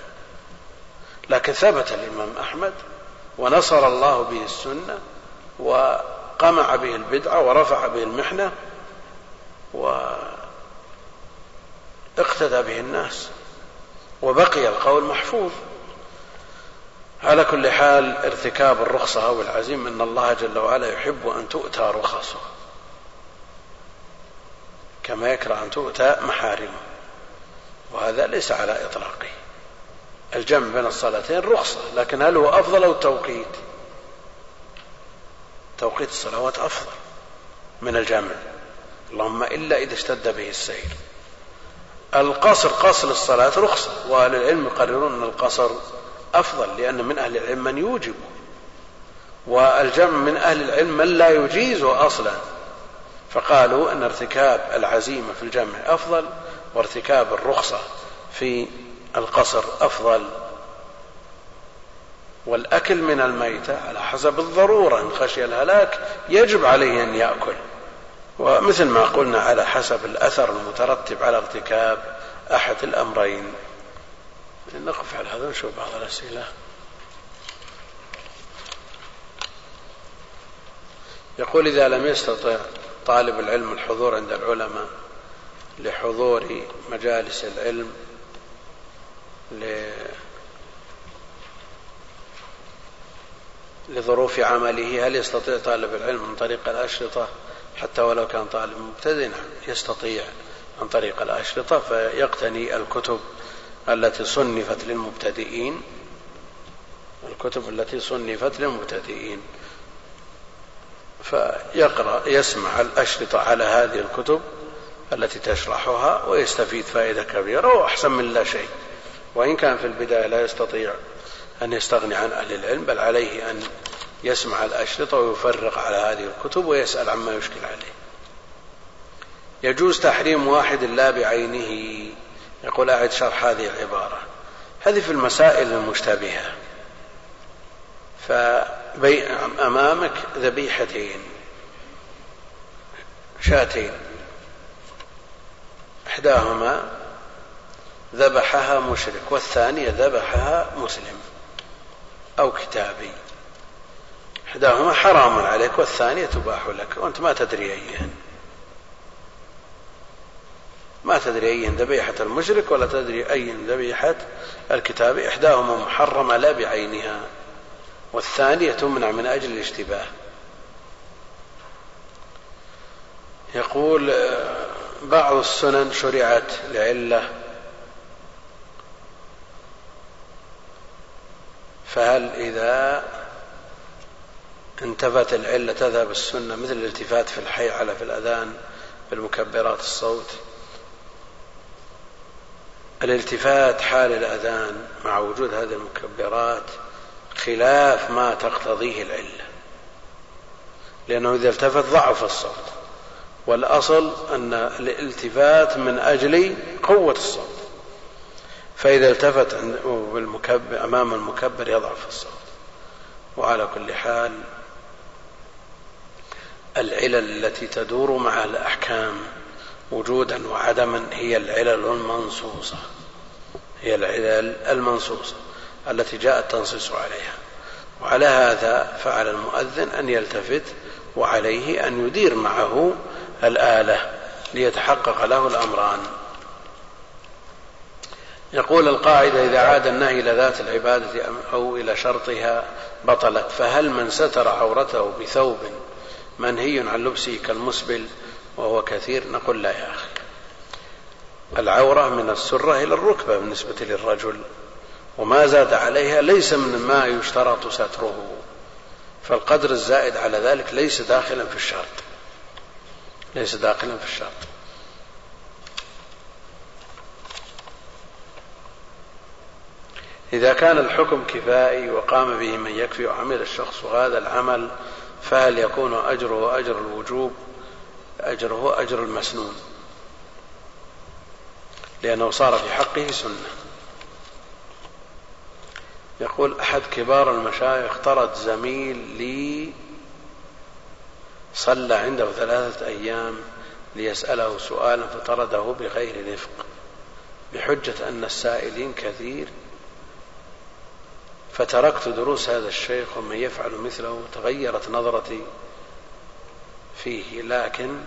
لكن ثبت الإمام أحمد ونصر الله به السنة وقمع به البدعة ورفع به المحنة واقتدى به الناس وبقي القول محفوظ. على كل حال ارتكاب الرخصة أو العزيم أن الله جل وعلا يحب أن تؤتى رخصه كما يكره أن تؤتى محارمه وهذا ليس على إطلاقه. الجمع بين الصلاتين رخصة لكن هل هو أفضل أو التوقيت؟ توقيت الصلوات أفضل من الجمع اللهم إلا إذا اشتد به السير. القصر قصر الصلاة رخصة وأهل العلم يقررون أن القصر أفضل لأن من أهل العلم من يوجب. والجمع من أهل العلم من لا يجيزه أصلا. فقالوا أن ارتكاب العزيمة في الجمع أفضل وارتكاب الرخصة في القصر أفضل. والأكل من الميتة على حسب الضرورة إن خشي الهلاك يجب عليه أن يأكل. ومثل ما قلنا على حسب الأثر المترتب على ارتكاب أحد الأمرين. نقف على هذا ونشوف بعض الأسئلة. يقول إذا لم يستطع طالب العلم الحضور عند العلماء لحضور مجالس العلم لظروف عمله هل يستطيع طالب العلم عن طريق الأشرطة؟ حتى ولو كان طالب مبتدئ نعم يستطيع عن طريق الأشرطة فيقتني الكتب التي صنفت للمبتدئين. الكتب التي صنفت للمبتدئين. فيقرأ يسمع الأشرطة على هذه الكتب التي تشرحها ويستفيد فائدة كبيرة وأحسن من لا شيء. وإن كان في البداية لا يستطيع أن يستغني عن أهل العلم بل عليه أن يسمع الأشرطة ويفرق على هذه الكتب ويسأل عما يشكل عليه. يجوز تحريم واحد لا بعينه. يقول أعد شرح هذه العبارة. هذه في المسائل المشتبهة. فأمامك ذبيحتين شاتين. إحداهما ذبحها مشرك والثانية ذبحها مسلم. أو كتابي. إحداهما حرام عليك والثانية تباح لك. وأنت ما تدري أيهن. ما تدري أي ذبيحة المشرك ولا تدري أي ذبيحة الكتاب. إحداهما محرمة لا بعينها. والثانية تمنع من أجل الاشتباه. يقول بعض السنن شرعت لعلة فهل إذا انتفت العلة تذهب السنة مثل الالتفات في الحي على في الأذان بالمكبرات الصوت؟ الالتفات حال الأذان مع وجود هذه المكبرات خلاف ما تقتضيه العلة لأنه إذا التفت ضعف الصوت والأصل أن الالتفات من أجل قوة الصوت. فإذا التفت أمام المكبر يضعف الصوت. وعلى كل حال العلل التي تدور مع الأحكام وجودا وعدما هي العلل المنصوصة. هي العلل المنصوصة التي جاء التنصيص عليها. وعلى هذا فعل المؤذن أن يلتفت وعليه أن يدير معه الآلة ليتحقق له الأمران. يقول القاعدة إذا عاد النهي إلى ذات العبادة أو إلى شرطها بطلت فهل من ستر عورته بثوب منهي عن لبسه كالمسبل وهو كثير؟ نقول لا يا أخي. العورة من السرة إلى الركبة بالنسبة للرجل وما زاد عليها ليس من ما يشترط ستره فالقدر الزائد على ذلك ليس داخلا في الشرط. ليس داخلا في الشرط. إذا كان الحكم كفائي وقام به من يكفي وعمل الشخص هذا العمل فهل يكون أجره أجر الوجوب؟ أجره أجر المسنون. لأنه صار في حقه سنة. يقول أحد كبار المشايخ طرد زميل لي صلى عنده ثلاثة أيام ليسأله سؤالا فطرده بغير رفق بحجة أن السائلين كثير فتركت دروس هذا الشيخ ومن يفعل مثله تغيرت نظرتي فيه لكن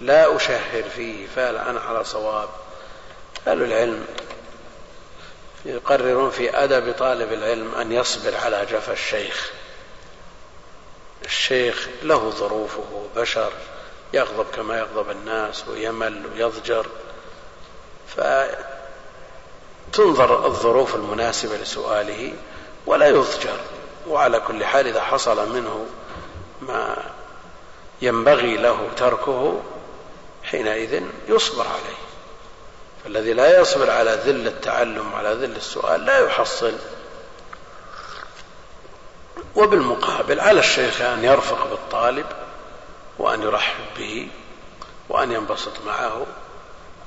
لا أشهر فيه. فهل أنا على صواب. أهل العلم يقررون في أدب طالب العلم أن يصبر على جفا الشيخ. الشيخ له ظروفه بشر يغضب كما يغضب الناس ويمل ويضجر. فتنظر الظروف المناسبة لسؤاله ولا يضجر وعلى كل حال إذا حصل منه ما ينبغي له تركه حينئذ يصبر عليه. فالذي لا يصبر على ذل التعلم وعلى ذل السؤال لا يحصل. وبالمقابل على الشيخ أن يرفق بالطالب وأن يرحب به وأن ينبسط معه.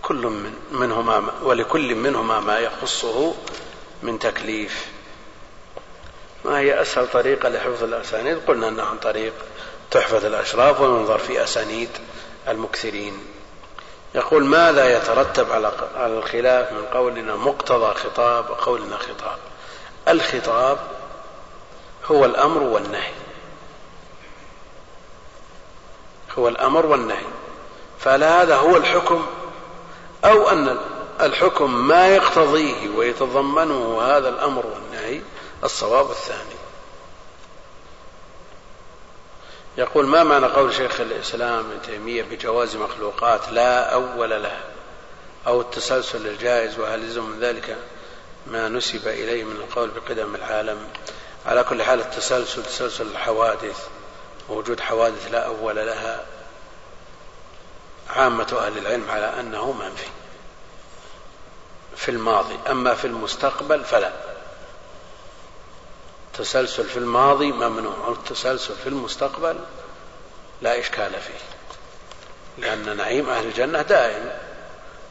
كل من منهما ولكل منهما ما يخصه من تكليف. ما هي أسهل طريقة لحفظ الأسانيد؟ قلنا أنها عن طريق تحفة الأشراف وينظر في أسانيد المكثرين. يقول ماذا يترتب على الخلاف من قولنا مقتضى خطاب وقولنا خطاب؟ الخطاب هو الأمر والنهي. هو الأمر والنهي. فهل هذا هو الحكم أو أن الحكم ما يقتضيه ويتضمنه هذا الأمر والنهي الصواب الثاني. يقول ما معنى قول شيخ الإسلام ابن تيمية بجواز مخلوقات لا أول لها أو التسلسل الجائز وهل يلزم من ذلك ما نسب إليه من القول بقدم العالم؟ على كل حال التسلسل تسلسل الحوادث ووجود حوادث لا أول لها عامة أهل العلم على أنه منفي. في الماضي. أما في المستقبل فلا. التسلسل في الماضي ممنوع. والتسلسل في المستقبل لا إشكال فيه. لأن نعيم أهل الجنة دائم.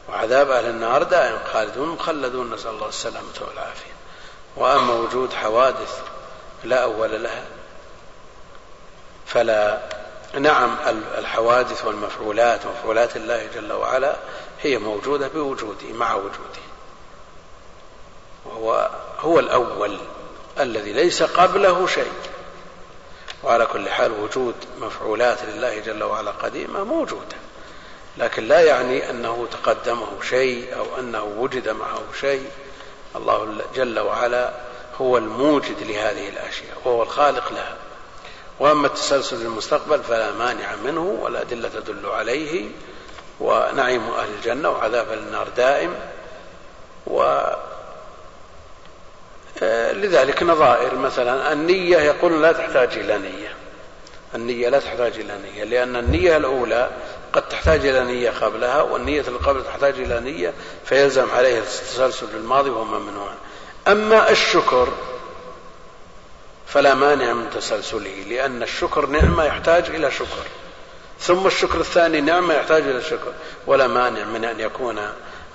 وعذاب أهل النار دائم. خالدون مخلدون. نسأل الله السلامة والعافية. وأما وجود حوادث لا أول لها. فلا نعم الحوادث والمفعولات ومفعولات الله جل وعلا هي موجودة بوجوده مع وجوده. وهو هو الأول الذي ليس قبله شيء. وعلى كل حال وجود مفعولات لله جل وعلا قديمة موجودة. لكن لا يعني أنه تقدمه شيء أو أنه وجد معه شيء. الله جل وعلا هو الموجد لهذه الأشياء وهو الخالق لها. وأما التسلسل في المستقبل فلا مانع منه والأدلة تدل عليه ونعيم أهل الجنة وعذاب النار دائم و لذلك نظائر مثلا النية يقول لا تحتاج إلى نية. النية لا تحتاج إلى نية لأن النية الأولى قد تحتاج إلى نية قبلها والنية اللي تحتاج إلى نية فيلزم عليه التسلسل في الماضي وهو ممنوع. أما الشكر فلا مانع من تسلسله لأن الشكر نعمة يحتاج إلى شكر. ثم الشكر الثاني نعمة يحتاج إلى شكر. ولا مانع من أن يكون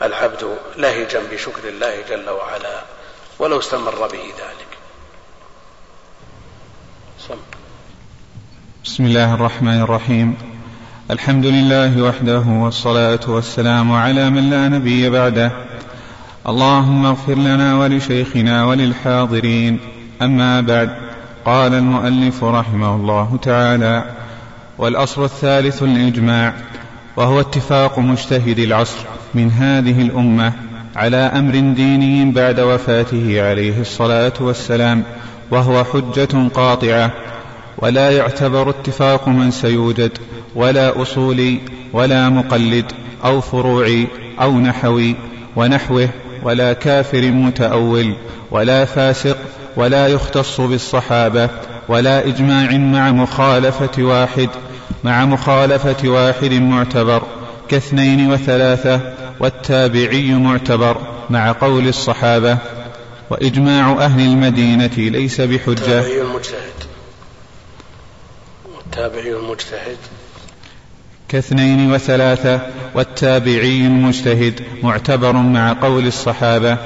العبد لهجا بشكر الله جل وعلا ولو استمر به ذلك. صم. بسم الله الرحمن الرحيم. الحمد لله وحده والصلاة والسلام على من لا نبي بعده. اللهم اغفر لنا ولشيخنا وللحاضرين. أما بعد قال المؤلف رحمه الله تعالى والأصل الثالث الإجماع وهو اتفاق مجتهد العصر من هذه الأمة على أمر ديني بعد وفاته عليه الصلاة والسلام وهو حجة قاطعة ولا يعتبر اتفاق من سيوجد ولا أصولي ولا مقلد أو فروعي أو نحوي ونحوه ولا كافر متأول ولا فاسق ولا يختص بالصحابة ولا إجماع مع مخالفة واحد مع مخالفة واحد معتبر كاثنين وثلاثة والتابعي معتبر مع قول الصحابة. وإجماع أهل المدينة ليس بحجة. التابعي المجتهد. والتابعي المجتهد. كاثنين وثلاثة والتابعي المجتهد معتبر مع قول الصحابة.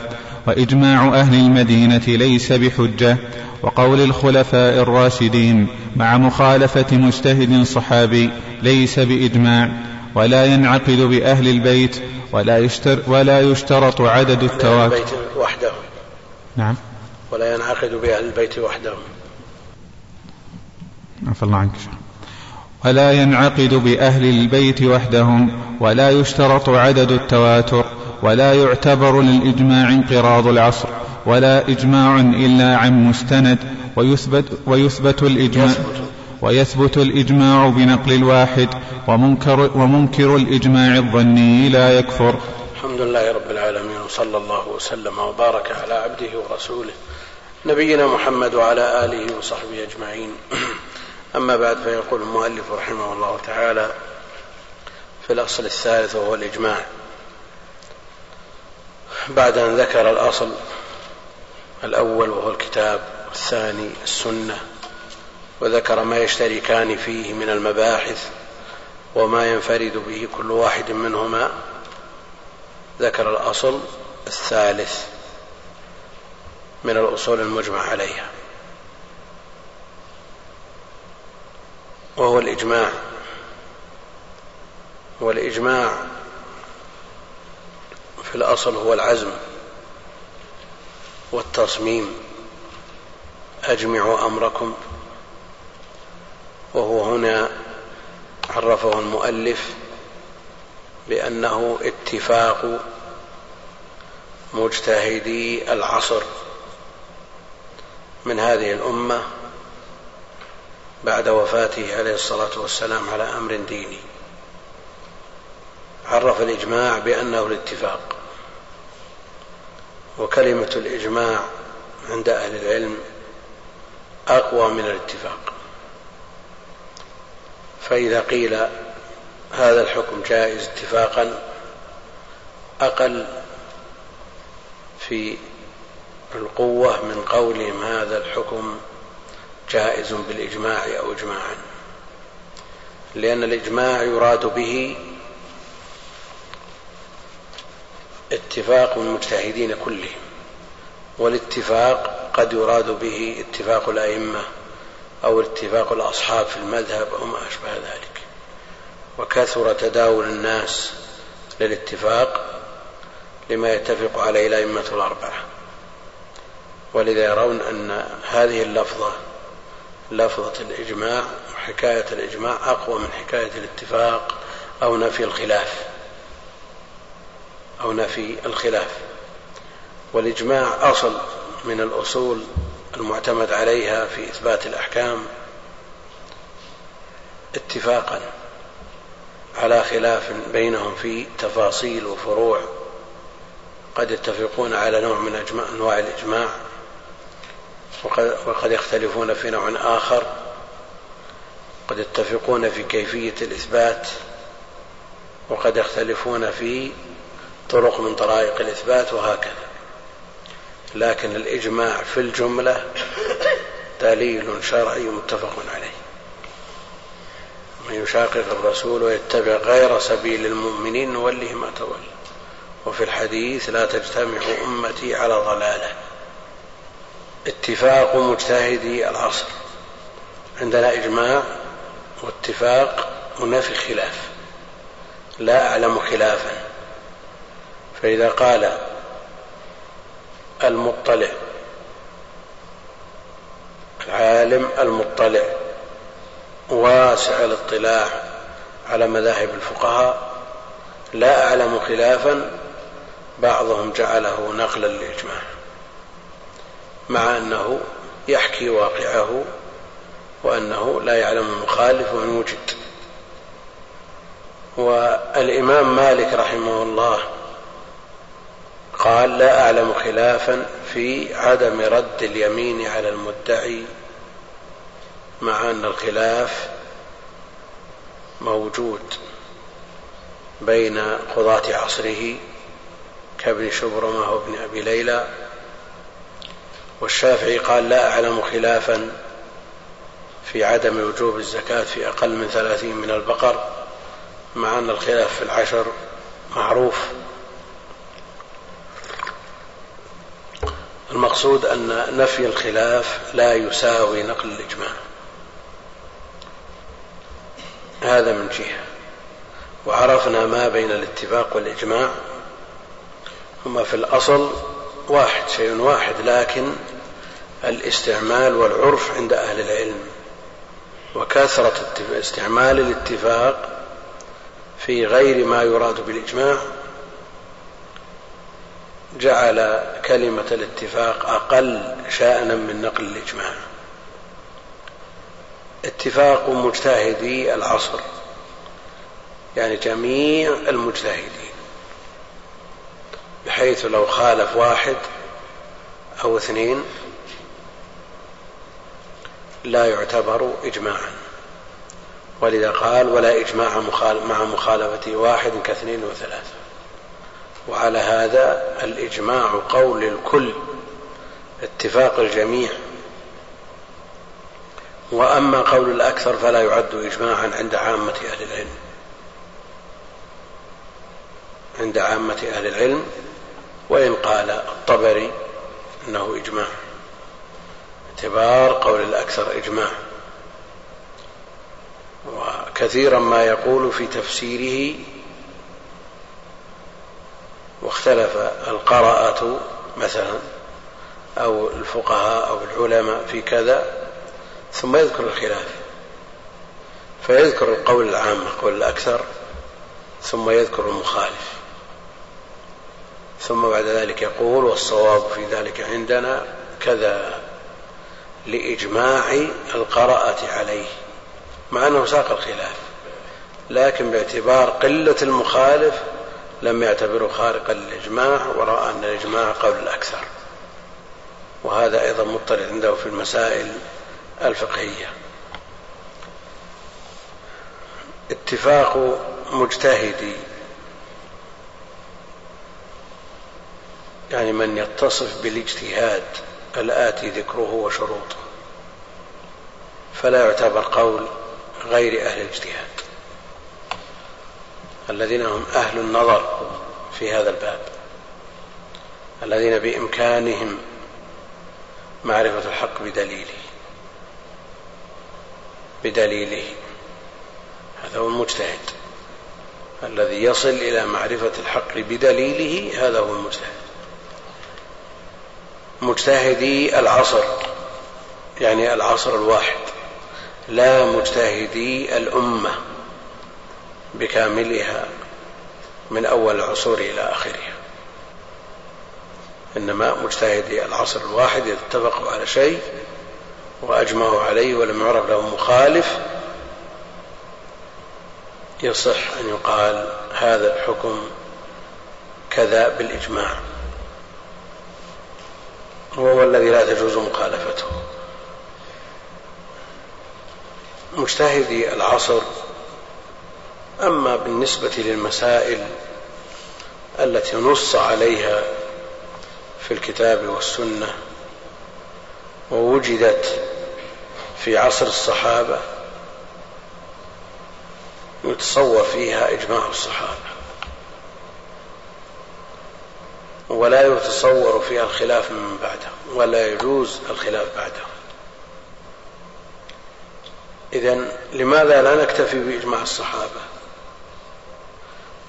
وإجماع أهل المدينة ليس بحجة. وقول الخلفاء الراشدين مع مخالفة مجتهد صحابي ليس بإجماع. ولا ينعقد بأهل البيت ولا يشتر ولا يشترط عدد التواتر البيت وحده. نعم. ولا ينعقد بأهل البيت وحدهم عفى الله عنك ولا ينعقد بأهل البيت وحدهم ولا يشترط عدد التواتر. ولا يعتبر للإجماع انقراض العصر ولا إجماع إلا عن مستند ويثبت, ويثبت الإجماع ويثبت الإجماع بنقل الواحد ومنكر, ومنكر الإجماع الظني لا يكفر. الحمد لله رب العالمين وصلى الله وسلم وبارك على عبده ورسوله نبينا محمد وعلى آله وصحبه أجمعين. أما بعد فيقول المؤلف رحمه الله تعالى في الأصل الثالث وهو الإجماع. بعد أن ذكر الأصل الأول وهو الكتاب والثاني السنة وذكر ما يشتركان فيه من المباحث وما ينفرد به كل واحد منهما ذكر الأصل الثالث من الأصول المجمع عليها. وهو الإجماع. والإجماع في الأصل هو العزم والتصميم. أجمعوا أمركم. وهو هنا عرفه المؤلف بأنه اتفاق مجتهدي العصر من هذه الأمة بعد وفاته عليه الصلاة والسلام على أمر ديني. عرف الإجماع بأنه الاتفاق. وكلمة الإجماع عند أهل العلم أقوى من الاتفاق. فإذا قيل هذا الحكم جائز اتفاقا أقل في القوة من قولهم هذا الحكم جائز بالإجماع أو إجماعا. لأن الإجماع يراد به اتفاق المجتهدين كلهم والاتفاق قد يراد به اتفاق الأئمة أو اتفاق الأصحاب في المذهب أو ما أشبه ذلك. وكثر تداول الناس للاتفاق لما يتفق عليه الأئمة الأربعة. ولذا يرون أن هذه اللفظة لفظة الإجماع وحكاية الإجماع أقوى من حكاية الاتفاق أو نفي الخلاف. أو نفي الخلاف. والإجماع أصل من الأصول المعتمد عليها في إثبات الأحكام اتفاقا على خلاف بينهم في تفاصيل وفروع. قد يتفقون على نوع من أجماع أنواع الإجماع وقد, وقد يختلفون في نوع آخر. قد يتفقون في كيفية الإثبات وقد يختلفون في طرق من طرائق الإثبات وهكذا. لكن الإجماع في الجملة دليل شرعي متفق عليه. من يشاقق الرسول ويتبع غير سبيل المؤمنين نوله ما تولى وفي الحديث لا تجتمع أمتي على ضلالة. اتفاق مجتهدي العصر عندنا إجماع واتفاق ونفي خلاف. لا أعلم خلافا. فإذا قال المطلع العالم المطلع واسع الاطلاع على مذاهب الفقهاء لا أعلم خلافا بعضهم جعله نقلا للإجماع مع أنه يحكي واقعه وأنه لا يعلم المخالف وإن وجد. والإمام مالك رحمه الله قال لا أعلم خلافا في عدم رد اليمين على المدعي مع أن الخلاف موجود بين قضاة عصره كابن شبرمة وابن أبي ليلى. والشافعي قال لا أعلم خلافا في عدم وجوب الزكاة في أقل من ثلاثين من البقر مع أن الخلاف في العشر معروف. المقصود أن نفي الخلاف لا يساوي نقل الإجماع. هذا من جهة. وعرفنا ما بين الاتفاق والإجماع. هما في الأصل واحد شيء واحد لكن الاستعمال والعرف عند أهل العلم. وكثرة استعمال الاتفاق في غير ما يراد بالإجماع جعل كلمة الاتفاق أقل شأنا من نقل الإجماع. اتفاق مجتهدي العصر يعني جميع المجتهدين بحيث لو خالف واحد أو اثنين لا يعتبر إجماعا. ولذا قال ولا إجماع مع مخالفة واحد كاثنين وثلاثة. وعلى هذا الإجماع قول الكل اتفاق الجميع. وأما قول الأكثر فلا يعد إجماعا عند عامة أهل العلم. عند عامة أهل العلم وإن قال الطبري أنه إجماع. اعتبار قول الأكثر إجماع. وكثيرا ما يقول في تفسيره واختلف القراءة مثلا أو الفقهاء أو العلماء في كذا ثم يذكر الخلاف. فيذكر القول العام قول الأكثر ثم يذكر المخالف. ثم بعد ذلك يقول والصواب في ذلك عندنا كذا لإجماع القراءة عليه مع أنه ساق الخلاف لكن باعتبار قلة المخالف لم يعتبره خارقا للإجماع ورأى أن الإجماع قول الأكثر. وهذا أيضا مطلع عنده في المسائل الفقهية. اتفاق مجتهدي. يعني من يتصف بالاجتهاد الآتي ذكره وشروطه. فلا يعتبر قول غير أهل الاجتهاد. الذين هم أهل النظر في هذا الباب. الذين بإمكانهم معرفة الحق بدليله. بدليله. هذا هو المجتهد. الذي يصل إلى معرفة الحق بدليله هذا هو المجتهد. مجتهدي العصر يعني العصر الواحد. لا مجتهدي الأمة. بكاملها من أول العصور إلى آخرها. إنما مجتهدي العصر الواحد اتفقوا على شيء وأجمعوا عليه ولم يعرف له مخالف. يصح أن يقال هذا الحكم كذا بالإجماع. وهو الذي لا تجوز مخالفته. مجتهدي العصر أما بالنسبة للمسائل التي نص عليها في الكتاب والسنة ووجدت في عصر الصحابة يتصور فيها إجماع الصحابة. ولا يتصور فيها الخلاف من بعدهم ولا يجوز الخلاف بعدهم إذا لماذا لا نكتفي بإجماع الصحابة؟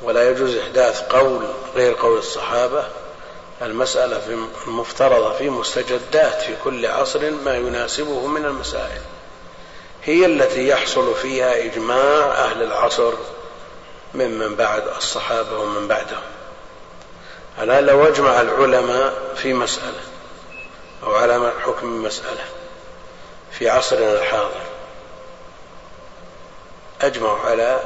ولا يجوز إحداث قول غير قول الصحابة. المسألة في المفترضة في مستجدات في كل عصر ما يناسبه من المسائل. هي التي يحصل فيها إجماع أهل العصر ممن بعد الصحابة ومن بعدهم. ألا لو أجمع العلماء في مسألة أو على حكم مسألة في عصرنا الحاضر أجمعوا على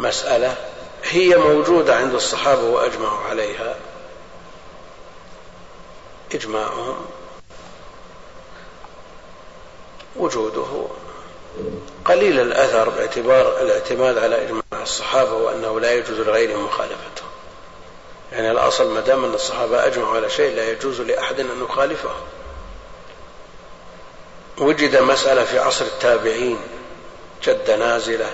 مسألة هي موجودة عند الصحابة وأجمعوا عليها. إجماعهم وجوده. قليل الأثر باعتبار الاعتماد على إجماع الصحابة وأنه لا يجوز لغيرهم مخالفته. يعني الأصل ما دام أن الصحابة أجمعوا على شيء لا يجوز لأحد أن يخالفه. وجد مسألة في عصر التابعين جد نازلة.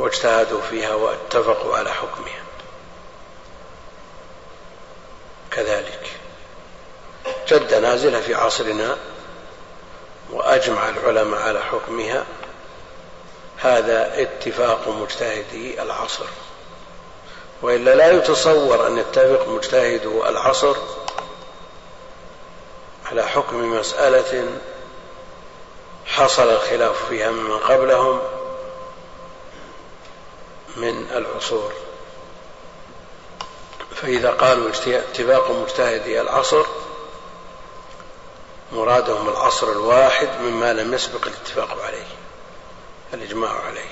واجتهدوا فيها واتفقوا على حكمها. كذلك. جد نازلة في عصرنا وأجمع العلماء على حكمها. هذا اتفاق مجتهدي العصر. وإلا لا يتصور أن يتفق مجتهدو العصر على حكم مسألة حصل الخلاف فيها ممن قبلهم. من العصور. فإذا قالوا اتفاق مجتهدي العصر مرادهم العصر الواحد مما لم يسبق الاتفاق عليه الإجماع عليه.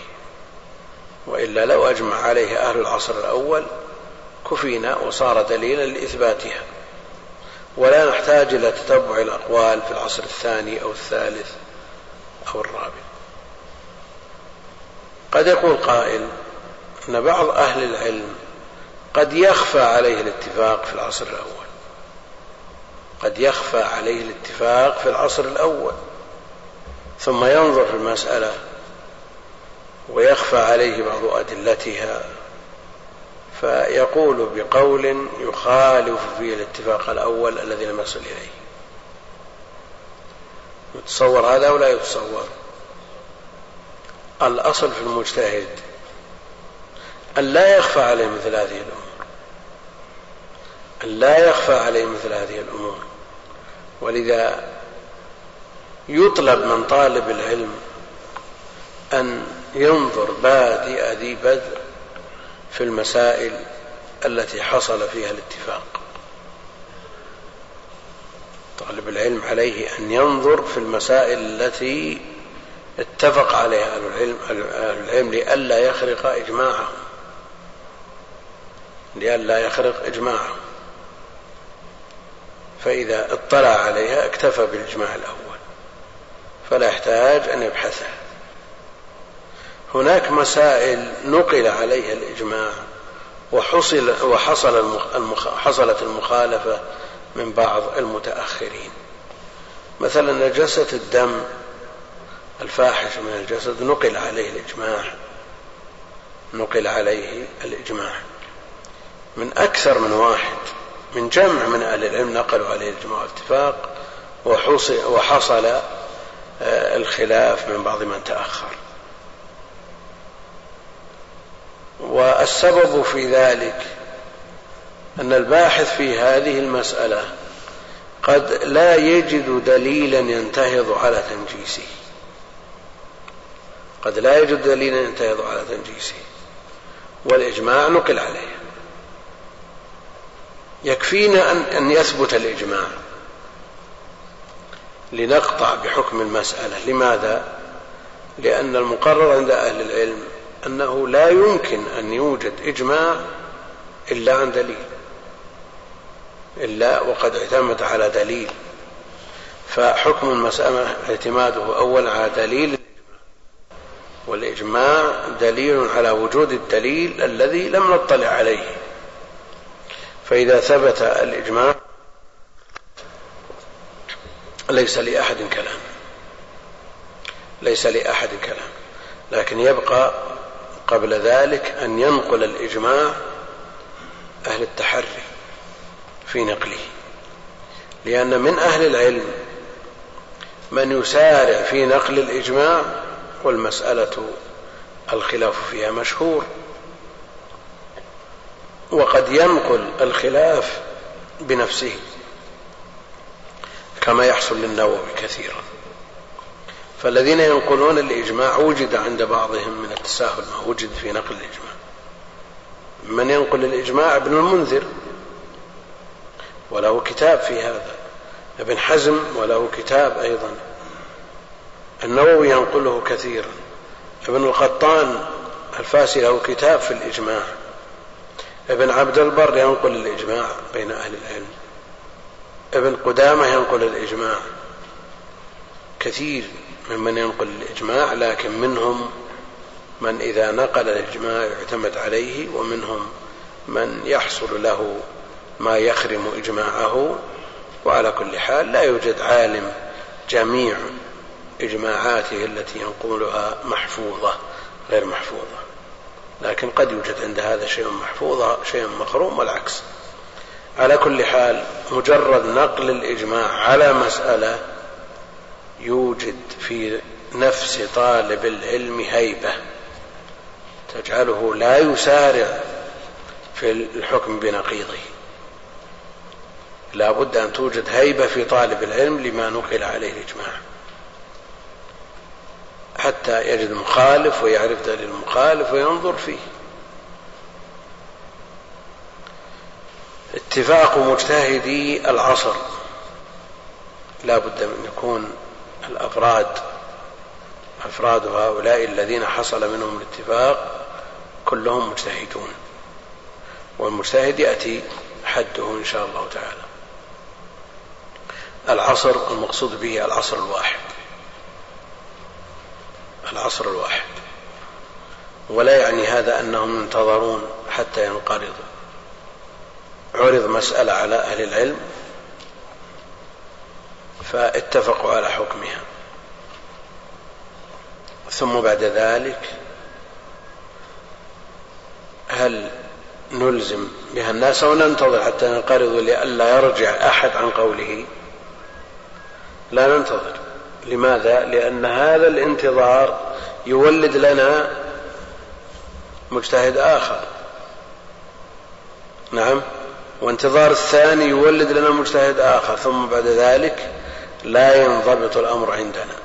وإلا لو أجمع عليه أهل العصر الأول كفينا وصار دليلا لإثباتها. ولا نحتاج إلى تتبع الأقوال في العصر الثاني أو الثالث أو الرابع. قد يقول قائل أن بعض أهل العلم قد يخفى عليه الاتفاق في العصر الأول. قد يخفى عليه الاتفاق في العصر الأول. ثم ينظر في المسألة ويخفى عليه بعض أدلتها. فيقول بقول يخالف فيه الاتفاق الأول الذي لم يصل إليه. يتصور هذا ولا يتصور؟ الأصل في المجتهد أن لا يخفى عليه مثل هذه الأمور. أن لا يخفى عليه مثل هذه الأمور. ولذا يطلب من طالب العلم أن ينظر بادئ ذي بدء في المسائل التي حصل فيها الاتفاق. طالب العلم عليه أن ينظر في المسائل التي اتفق عليها أهل العلم, العلم لئلا يخرق إجماعهم. لئلا يخرق إجماعهم فإذا اطلع عليها اكتفى بالإجماع الأول فلا يحتاج أن يبحثها هناك مسائل نقل عليها الإجماع وحصل وحصل. حصلت المخالفة من بعض المتأخرين. مثلا نجاسة الدم الفاحش من الجسد نقل عليه الإجماع نقل عليه الإجماع. من أكثر من واحد من جمع من أهل العلم نقلوا عليه الإجماع والاتفاق وحصل, وحصل آه، الخلاف من بعض من تأخر. والسبب في ذلك أن الباحث في هذه المسألة قد لا يجد دليلا ينتهض على تنجيسه. قد لا يجد دليلا ينتهض على تنجيسه. والإجماع نقل عليه. يكفينا أن, أن يثبت الإجماع. لنقطع بحكم المسألة. لماذا؟ لأن المقرر عند أهل العلم أنه لا يمكن أن يوجد إجماع إلا عن دليل. إلا وقد اعتمد على دليل. فحكم المسألة اعتماده أول على دليل والإجماع دليل على وجود الدليل الذي لم نطلع عليه. فإذا ثبت الإجماع ليس لأحد كلام. ليس لأحد كلام. لكن يبقى قبل ذلك أن ينقل الإجماع أهل التحري في نقله. لأن من أهل العلم من يسارع في نقل الإجماع والمسألة الخلاف فيها مشهور. وقد ينقل الخلاف بنفسه كما يحصل للنووي كثيرا. فالذين ينقلون الإجماع وجد عند بعضهم من التساهل ما وجد في نقل الإجماع. من ينقل الإجماع؟ ابن المنذر. وله كتاب في هذا. ابن حزم وله كتاب أيضا. النووي ينقله كثيرا. ابن القطان الفاسي له كتاب في الإجماع. ابن عبد البر ينقل الإجماع بين أهل العلم. ابن قدامة ينقل الإجماع. كثير ممن ينقل الإجماع لكن منهم من إذا نقل الإجماع يعتمد عليه ومنهم من يحصل له ما يخرم إجماعه. وعلى كل حال لا يوجد عالم جميع إجماعاته التي ينقلها محفوظة غير محفوظة. لكن قد يوجد عند هذا شيء محفوظ شيء مخروم والعكس. على كل حال مجرد نقل الإجماع على مسألة يوجد في نفس طالب العلم هيبة تجعله لا يسارع في الحكم بنقيضه. لا بد أن توجد هيبة في طالب العلم لما نقل عليه الإجماع. حتى يجد مخالف ويعرف دليل المخالف وينظر فيه. اتفاق مجتهدي العصر. لا بد من يكون الأفراد أفراد هؤلاء الذين حصل منهم الاتفاق كلهم مجتهدون. والمجتهد يأتي حده إن شاء الله تعالى. العصر المقصود به العصر الواحد. العصر الواحد. ولا يعني هذا أنهم ينتظرون حتى ينقرضوا عرض مسألة على أهل العلم فاتفقوا على حكمها. ثم بعد ذلك هل نلزم بها الناس أو ننتظر حتى ينقرضوا لئلا يرجع أحد عن قوله؟ لا ننتظر. لماذا؟ لأن هذا الانتظار يولد لنا مجتهد آخر. نعم. وانتظار الثاني يولد لنا مجتهد آخر. ثم بعد ذلك لا ينضبط الأمر عندنا.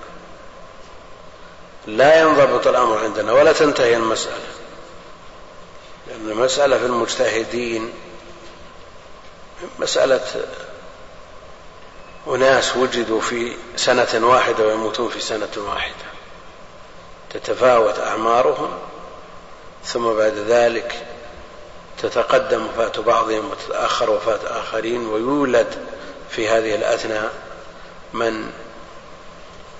لا ينضبط الأمر عندنا ولا تنتهي المسألة. لأن المسألة في المجتهدين مسألة أناس وجدوا في سنة واحدة ويموتون في سنة واحدة. تتفاوت أعمارهم ثم بعد ذلك تتقدم وفاة بعضهم وتتأخر وفاة آخرين ويولد في هذه الأثناء من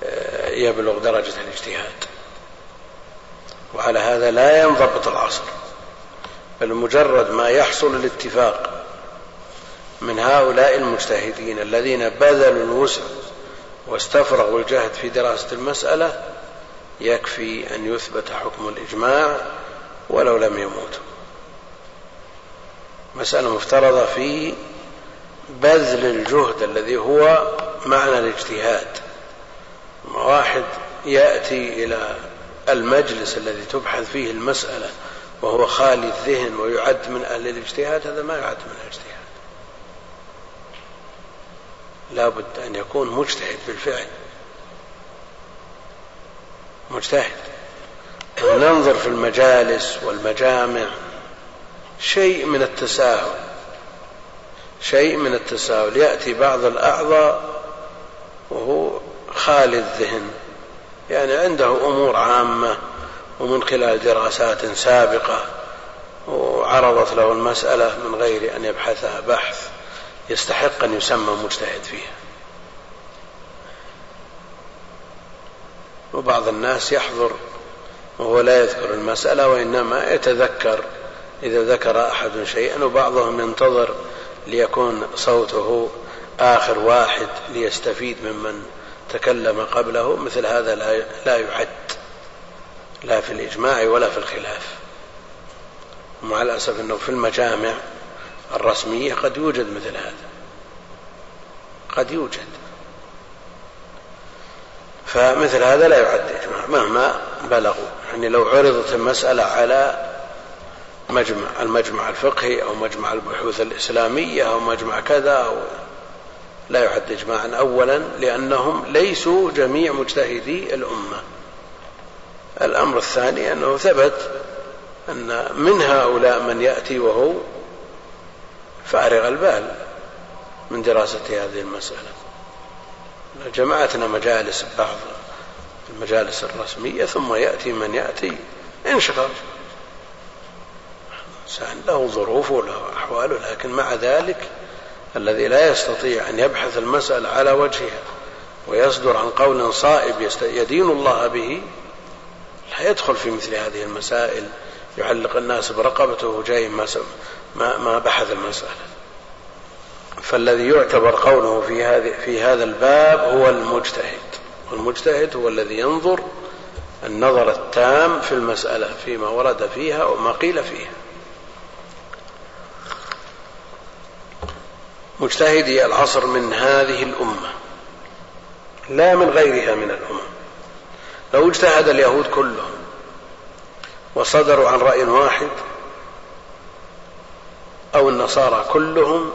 آه، يبلغ درجة الاجتهاد. وعلى هذا لا ينضبط العصر بل مجرد ما يحصل الاتفاق من هؤلاء المجتهدين الذين بذلوا الوسع واستفرغوا الجهد في دراسة المسألة يكفي أن يثبت حكم الإجماع ولو لم يموتوا مسألة مفترضة في بذل الجهد الذي هو معنى الاجتهاد. واحد يأتي إلى المجلس الذي تبحث فيه المسألة وهو خالي الذهن ويعد من أهل الاجتهاد هذا ما يعد من الاجتهاد. لا بد أن يكون مجتهد بالفعل مجتهد. ننظر في المجالس والمجامع شيء من التساهل. شيء من التساهل. يأتي بعض الأعضاء وهو خالي الذهن. يعني عنده أمور عامة ومن خلال دراسات سابقة وعرضت له المسألة من غير أن يبحثها بحث. يستحق أن يسمى مجتهد فيها. وبعض الناس يحضر وهو لا يذكر المسألة وإنما يتذكر إذا ذكر أحد شيئا وبعضهم ينتظر ليكون صوته آخر واحد ليستفيد ممن تكلم قبله. مثل هذا لا يعد لا في الإجماع ولا في الخلاف. ومع الأسف أنه في المجامع الرسمية قد يوجد مثل هذا. قد يوجد. فمثل هذا لا يعد إجماع مهما بلغوا. يعني لو عرضت المسألة على مجمع المجمع الفقهي أو مجمع البحوث الإسلامية أو مجمع كذا أو لا يعد إجماعا أولا لأنهم ليسوا جميع مجتهدي الأمة. الأمر الثاني أنه ثبت أن من هؤلاء من يأتي وهو فارغ البال من دراسة هذه المسألة. جمعتنا مجالس بعض المجالس الرسمية ثم يأتي من يأتي انشغل إنسان له ظروفه وله أحواله لكن مع ذلك الذي لا يستطيع أن يبحث المسألة على وجهها ويصدر عن قول صائب يدين الله به لا يدخل في مثل هذه المسائل. يعلق الناس برقبته جاي ما, ما بحث المسألة. فالذي يعتبر قوله في هذه في هذا الباب هو المجتهد. والمجتهد هو الذي ينظر النظر التام في المسألة فيما ورد فيها وما قيل فيها. مجتهدي العصر من هذه الأمة لا من غيرها من الأمم. لو اجتهد اليهود كلهم وصدروا عن رأي واحد أو النصارى كلهم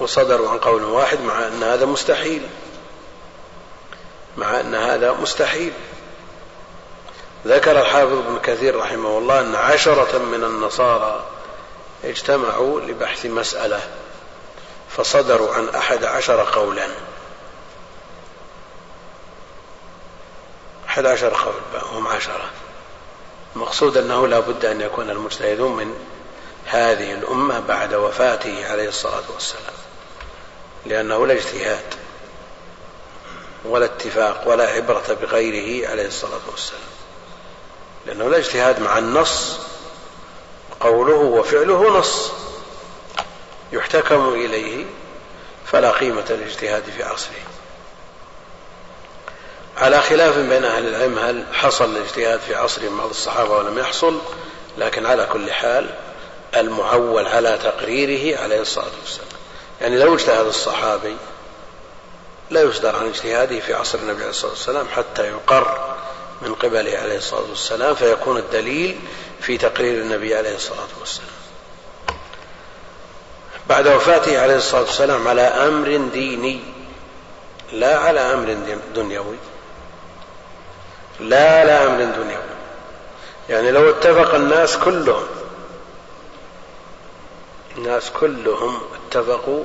وصدروا عن قول واحد مع أن هذا مستحيل. مع أن هذا مستحيل. ذكر الحافظ ابن كثير رحمه الله أن عشرة من النصارى اجتمعوا لبحث مسألة فصدروا عن أحد عشر قولا. أحد عشر قول هم عشرة. المقصود أنه لا بد أن يكون المجتهدون من هذه الأمة بعد وفاته عليه الصلاة والسلام لأنه لا اجتهاد ولا اتفاق ولا عبرة بغيره عليه الصلاة والسلام لأنه لا اجتهاد مع النص قوله وفعله نص يحتكم إليه فلا قيمة للاجتهاد في عصره. على خلاف بين أهل العلم هل حصل الاجتهاد في عصر بعض الصحابة ولم يحصل؟ لكن على كل حال المعول على تقريره عليه الصلاة والسلام. يعني لو اجتهد الصحابي لا يصدر عن اجتهاده في عصر النبي عليه الصلاة والسلام حتى يقر من قبله عليه الصلاة والسلام فيكون الدليل في تقرير النبي عليه الصلاة والسلام. بعد وفاته عليه الصلاة والسلام على أمر ديني لا على أمر دنيوي. لا على أمر دنيوي. يعني لو اتفق الناس كلهم الناس كلهم اتفقوا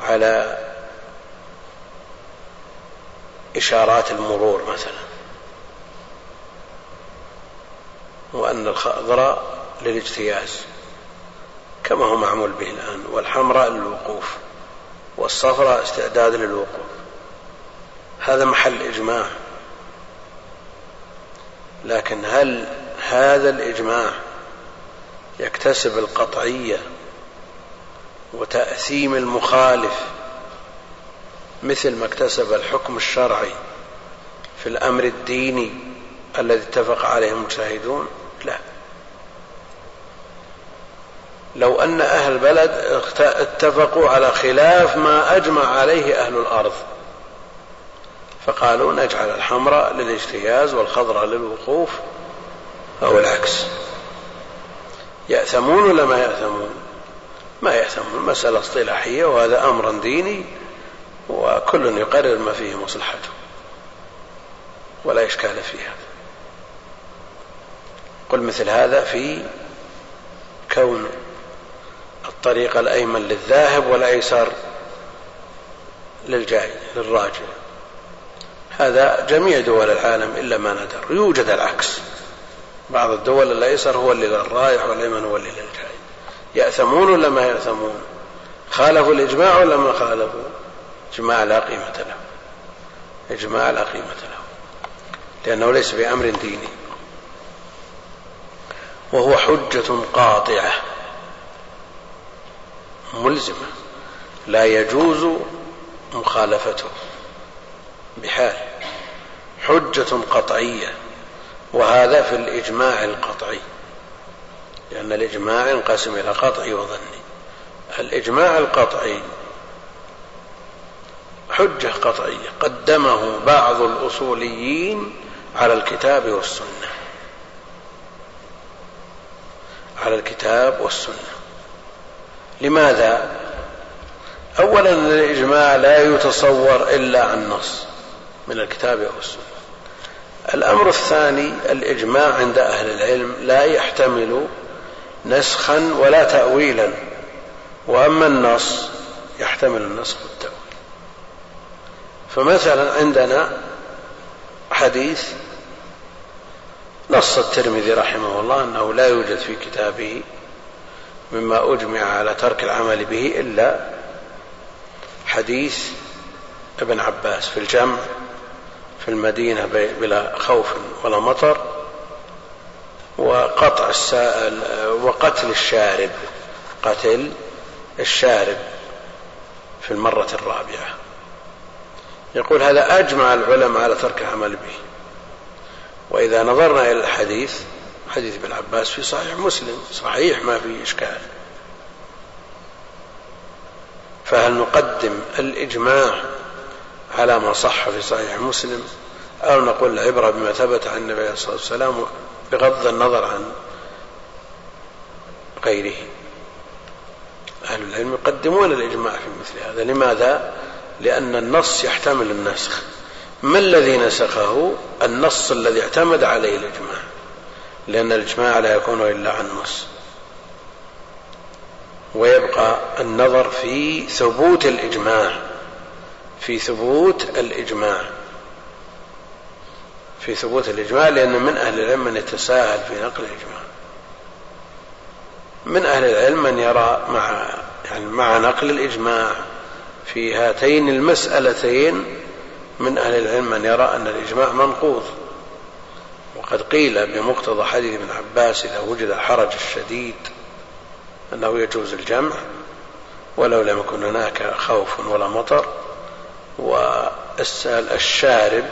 على إشارات المرور مثلا. وأن الخضراء للاجتياز كما هو معمول به الآن والحمراء للوقوف والصفراء استعداد للوقوف. هذا محل إجماع. لكن هل هذا الإجماع يكتسب القطعية وتأثيم المخالف مثل ما اكتسب الحكم الشرعي في الأمر الديني الذي اتفق عليه المجتهدون؟ لا. لو أن أهل البلد اتفقوا على خلاف ما أجمع عليه أهل الأرض فقالوا نجعل الحمراء للإجتياز والخضراء للوقوف أو العكس. يأثمون ولا ما يأثمون؟ ما يأثمون مسألة اصطلاحية وهذا أمر ديني وكل يقرر ما فيه مصلحته ولا إشكال في هذا قل مثل هذا في كون الطريق الأيمن للذاهب والأيسر للجاي للراجع. هذا جميع دول العالم إلا ما ندر يوجد العكس. بعض الدول الأيسر هو اللي للرايح والأيمن هو اللي للجاي يأثمون ولا ما يأثمون؟ خالفوا الإجماع ولا ما خالفوا؟ إجماع لا قيمة له. إجماع لا قيمة له. لأنه ليس بأمر ديني. وهو حجة قاطعة. ملزمة. لا يجوز مخالفته. بحال. حجة قطعية. وهذا في الإجماع القطعي. لأن الإجماع ينقسم إلى قطعي وظني. الإجماع القطعي حجة قطعية. قدمه بعض الأصوليين على الكتاب والسنة. على الكتاب والسنة. لماذا؟ أولا الإجماع لا يتصور إلا عن نص من الكتاب أو السنة الأمر الثاني الإجماع عند أهل العلم لا يحتمل نسخا ولا تأويلا وأما النص يحتمل النسخ والتأويل. فمثلا عندنا حديث نص الترمذي رحمه الله أنه لا يوجد في كتابه مما أجمع على ترك العمل به إلا حديث ابن عباس في الجمع في المدينة بلا خوف ولا مطر وقطع السائل وقتل الشارب قتل الشارب في المرة الرابعة. يقول هذا أجمع العلماء على ترك العمل به. وإذا نظرنا إلى الحديث حديث ابن عباس في صحيح مسلم صحيح ما في إشكال. فهل نقدم الإجماع على ما صح في صحيح مسلم أو نقول العبرة بما ثبت عن النبي عليه الصلاة والسلام بغض النظر عن غيره. أهل العلم يقدمون الإجماع في مثل هذا. لماذا؟ لأن النص يحتمل النسخ. ما الذي نسخه؟ النص الذي اعتمد عليه الإجماع. لأن الإجماع لا يكون إلا عن نص. ويبقى النظر في ثبوت الإجماع. في ثبوت الإجماع. في ثبوت الإجماع لأن من أهل العلم من يتساهل في نقل الإجماع. من أهل العلم من يرى مع يعني مع نقل الإجماع في هاتين المسألتين من أهل العلم من يرى أن الإجماع منقوض. وقد قيل بمقتضى حديث ابن عباس إذا وجد الحرج الشديد أنه يجوز الجمع ولو لم يكن هناك خوف ولا مطر. والشارب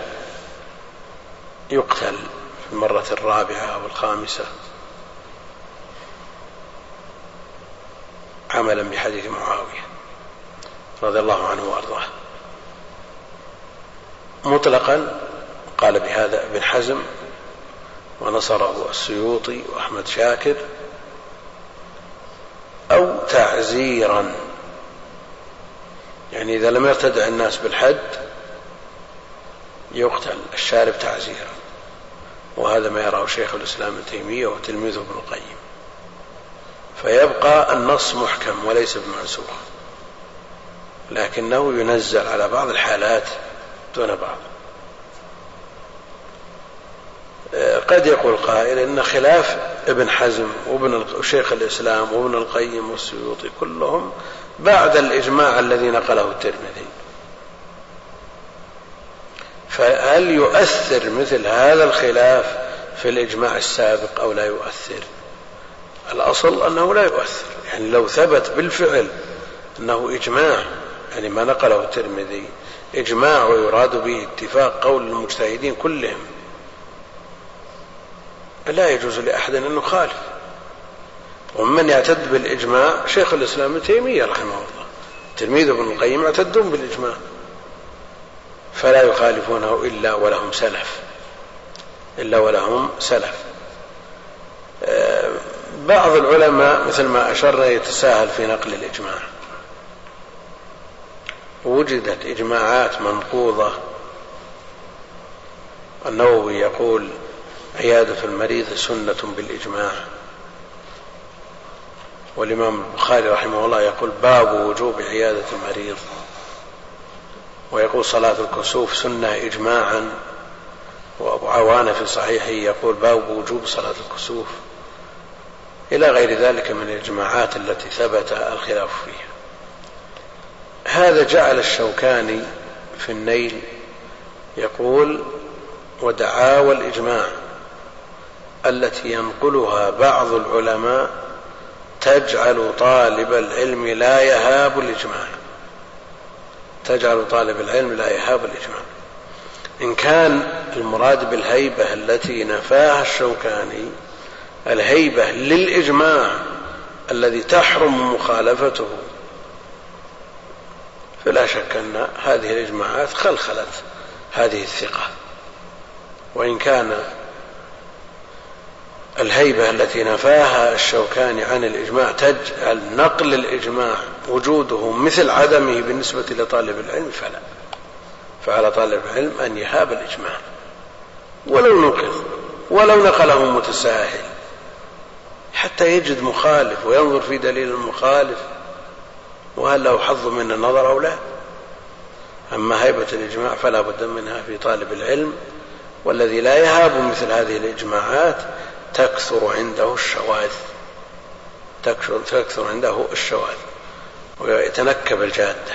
يقتل في المرة الرابعة أو الخامسة عملا بحديث معاوية رضي الله عنه وأرضاه. مطلقا قال بهذا ابن حزم ونصره السيوطي وأحمد شاكر أو تعزيرا يعني إذا لم يرتدع الناس بالحد يقتل الشارب تعزيرا. وهذا ما يراه شيخ الإسلام ابن تيمية وتلميذه ابن القيم. فيبقى النص محكم وليس بمنسوخ لكنه ينزل على بعض الحالات دون بعض. قد يقول قائل إن خلاف ابن حزم وابن شيخ الإسلام وابن القيم والسيوطي كلهم بعد الإجماع الذي نقله الترمذي. فهل يؤثر مثل هذا الخلاف في الإجماع السابق أو لا يؤثر؟ الأصل أنه لا يؤثر. يعني لو ثبت بالفعل أنه إجماع يعني ما نقله الترمذي إجماع ويراد به اتفاق قول المجتهدين كلهم. لا يجوز لأحد أن يخالف. ومن يعتد بالإجماع شيخ الإسلام ابن تيمية رحمه الله. تلميذ ابن القيم يعتدون بالإجماع. فلا يخالفونه إلا ولهم سلف. إلا ولهم سلف. آه، بعض العلماء مثل ما اشرنا يتساهل في نقل الإجماع. وجدت إجماعات منقوضة. النووي يقول عيادة المريض سنة بالإجماع. والإمام البخاري رحمه الله يقول باب وجوب عيادة المريض. ويقول صلاة الكسوف سنة اجماعا وأبو عوانة في صحيحه يقول باب وجوب صلاة الكسوف. إلى غير ذلك من الإجماعات التي ثبت الخلاف فيها. هذا جعل الشوكاني في النيل يقول ودعاوى الإجماع التي ينقلها بعض العلماء تجعل طالب العلم لا يهاب الإجماع. تجعل طالب العلم لا يهاب الإجماع. إن كان المراد بالهيبة التي نفاها الشوكاني الهيبة للإجماع الذي تحرم مخالفته فلا شك أن هذه الإجماعات خلخلت هذه الثقة. وإن كان الهيبة التي نفاها الشوكاني عن الإجماع تجعل نقل الإجماع وجوده مثل عدمه بالنسبة لطالب العلم فلا. فعلى طالب العلم أن يهاب الإجماع. ولو نقل ولو نقله متساهل. حتى يجد مخالف وينظر في دليل المخالف وهل له حظ من النظر أو لا؟ أما هيبة الإجماع فلا بد منها في طالب العلم والذي لا يهاب مثل هذه الإجماعات تكثر عنده الشواذ. تكثر, تكثر عنده الشواذ. ويتنكب الجادة.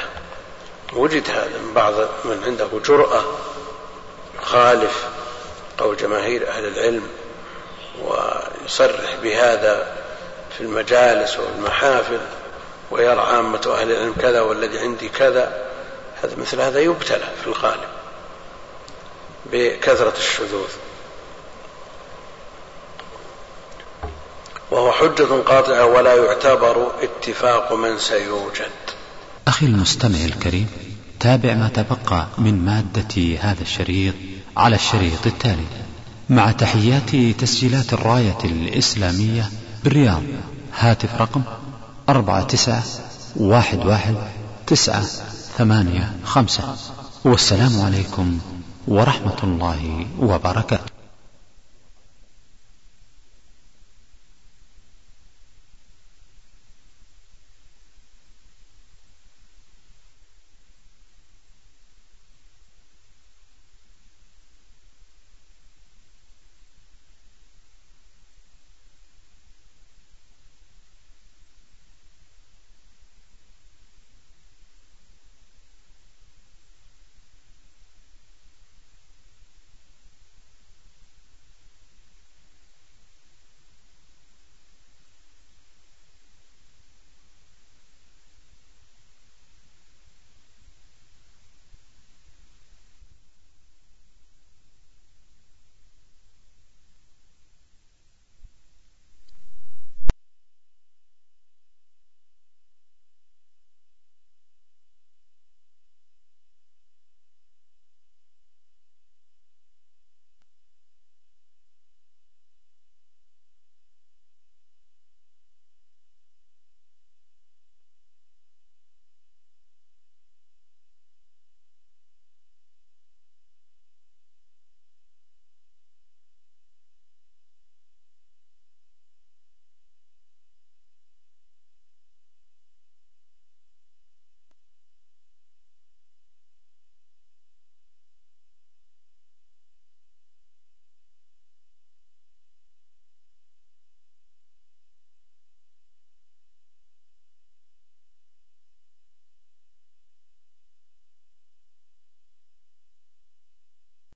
وجد هذا من بعض من عنده جرأة يخالف قول جماهير أهل العلم ويصرح بهذا في المجالس والمحافل ويرى عامة أهل العلم كذا والذي عندي كذا. هذا مثل هذا يبتلى في الغالب بكثرة الشذوذ. وهو حجة قاطعة ولا يعتبر اتفاق من سيوجد. أخي المستمع الكريم تابع ما تبقى من مادة هذا الشريط على الشريط التالي. مع تحيات تسجيلات الراية الإسلامية بالرياض هاتف رقم أربعة تسعة واحد واحد تسعة ثمانية خمسة. والسلام عليكم ورحمة الله وبركاته.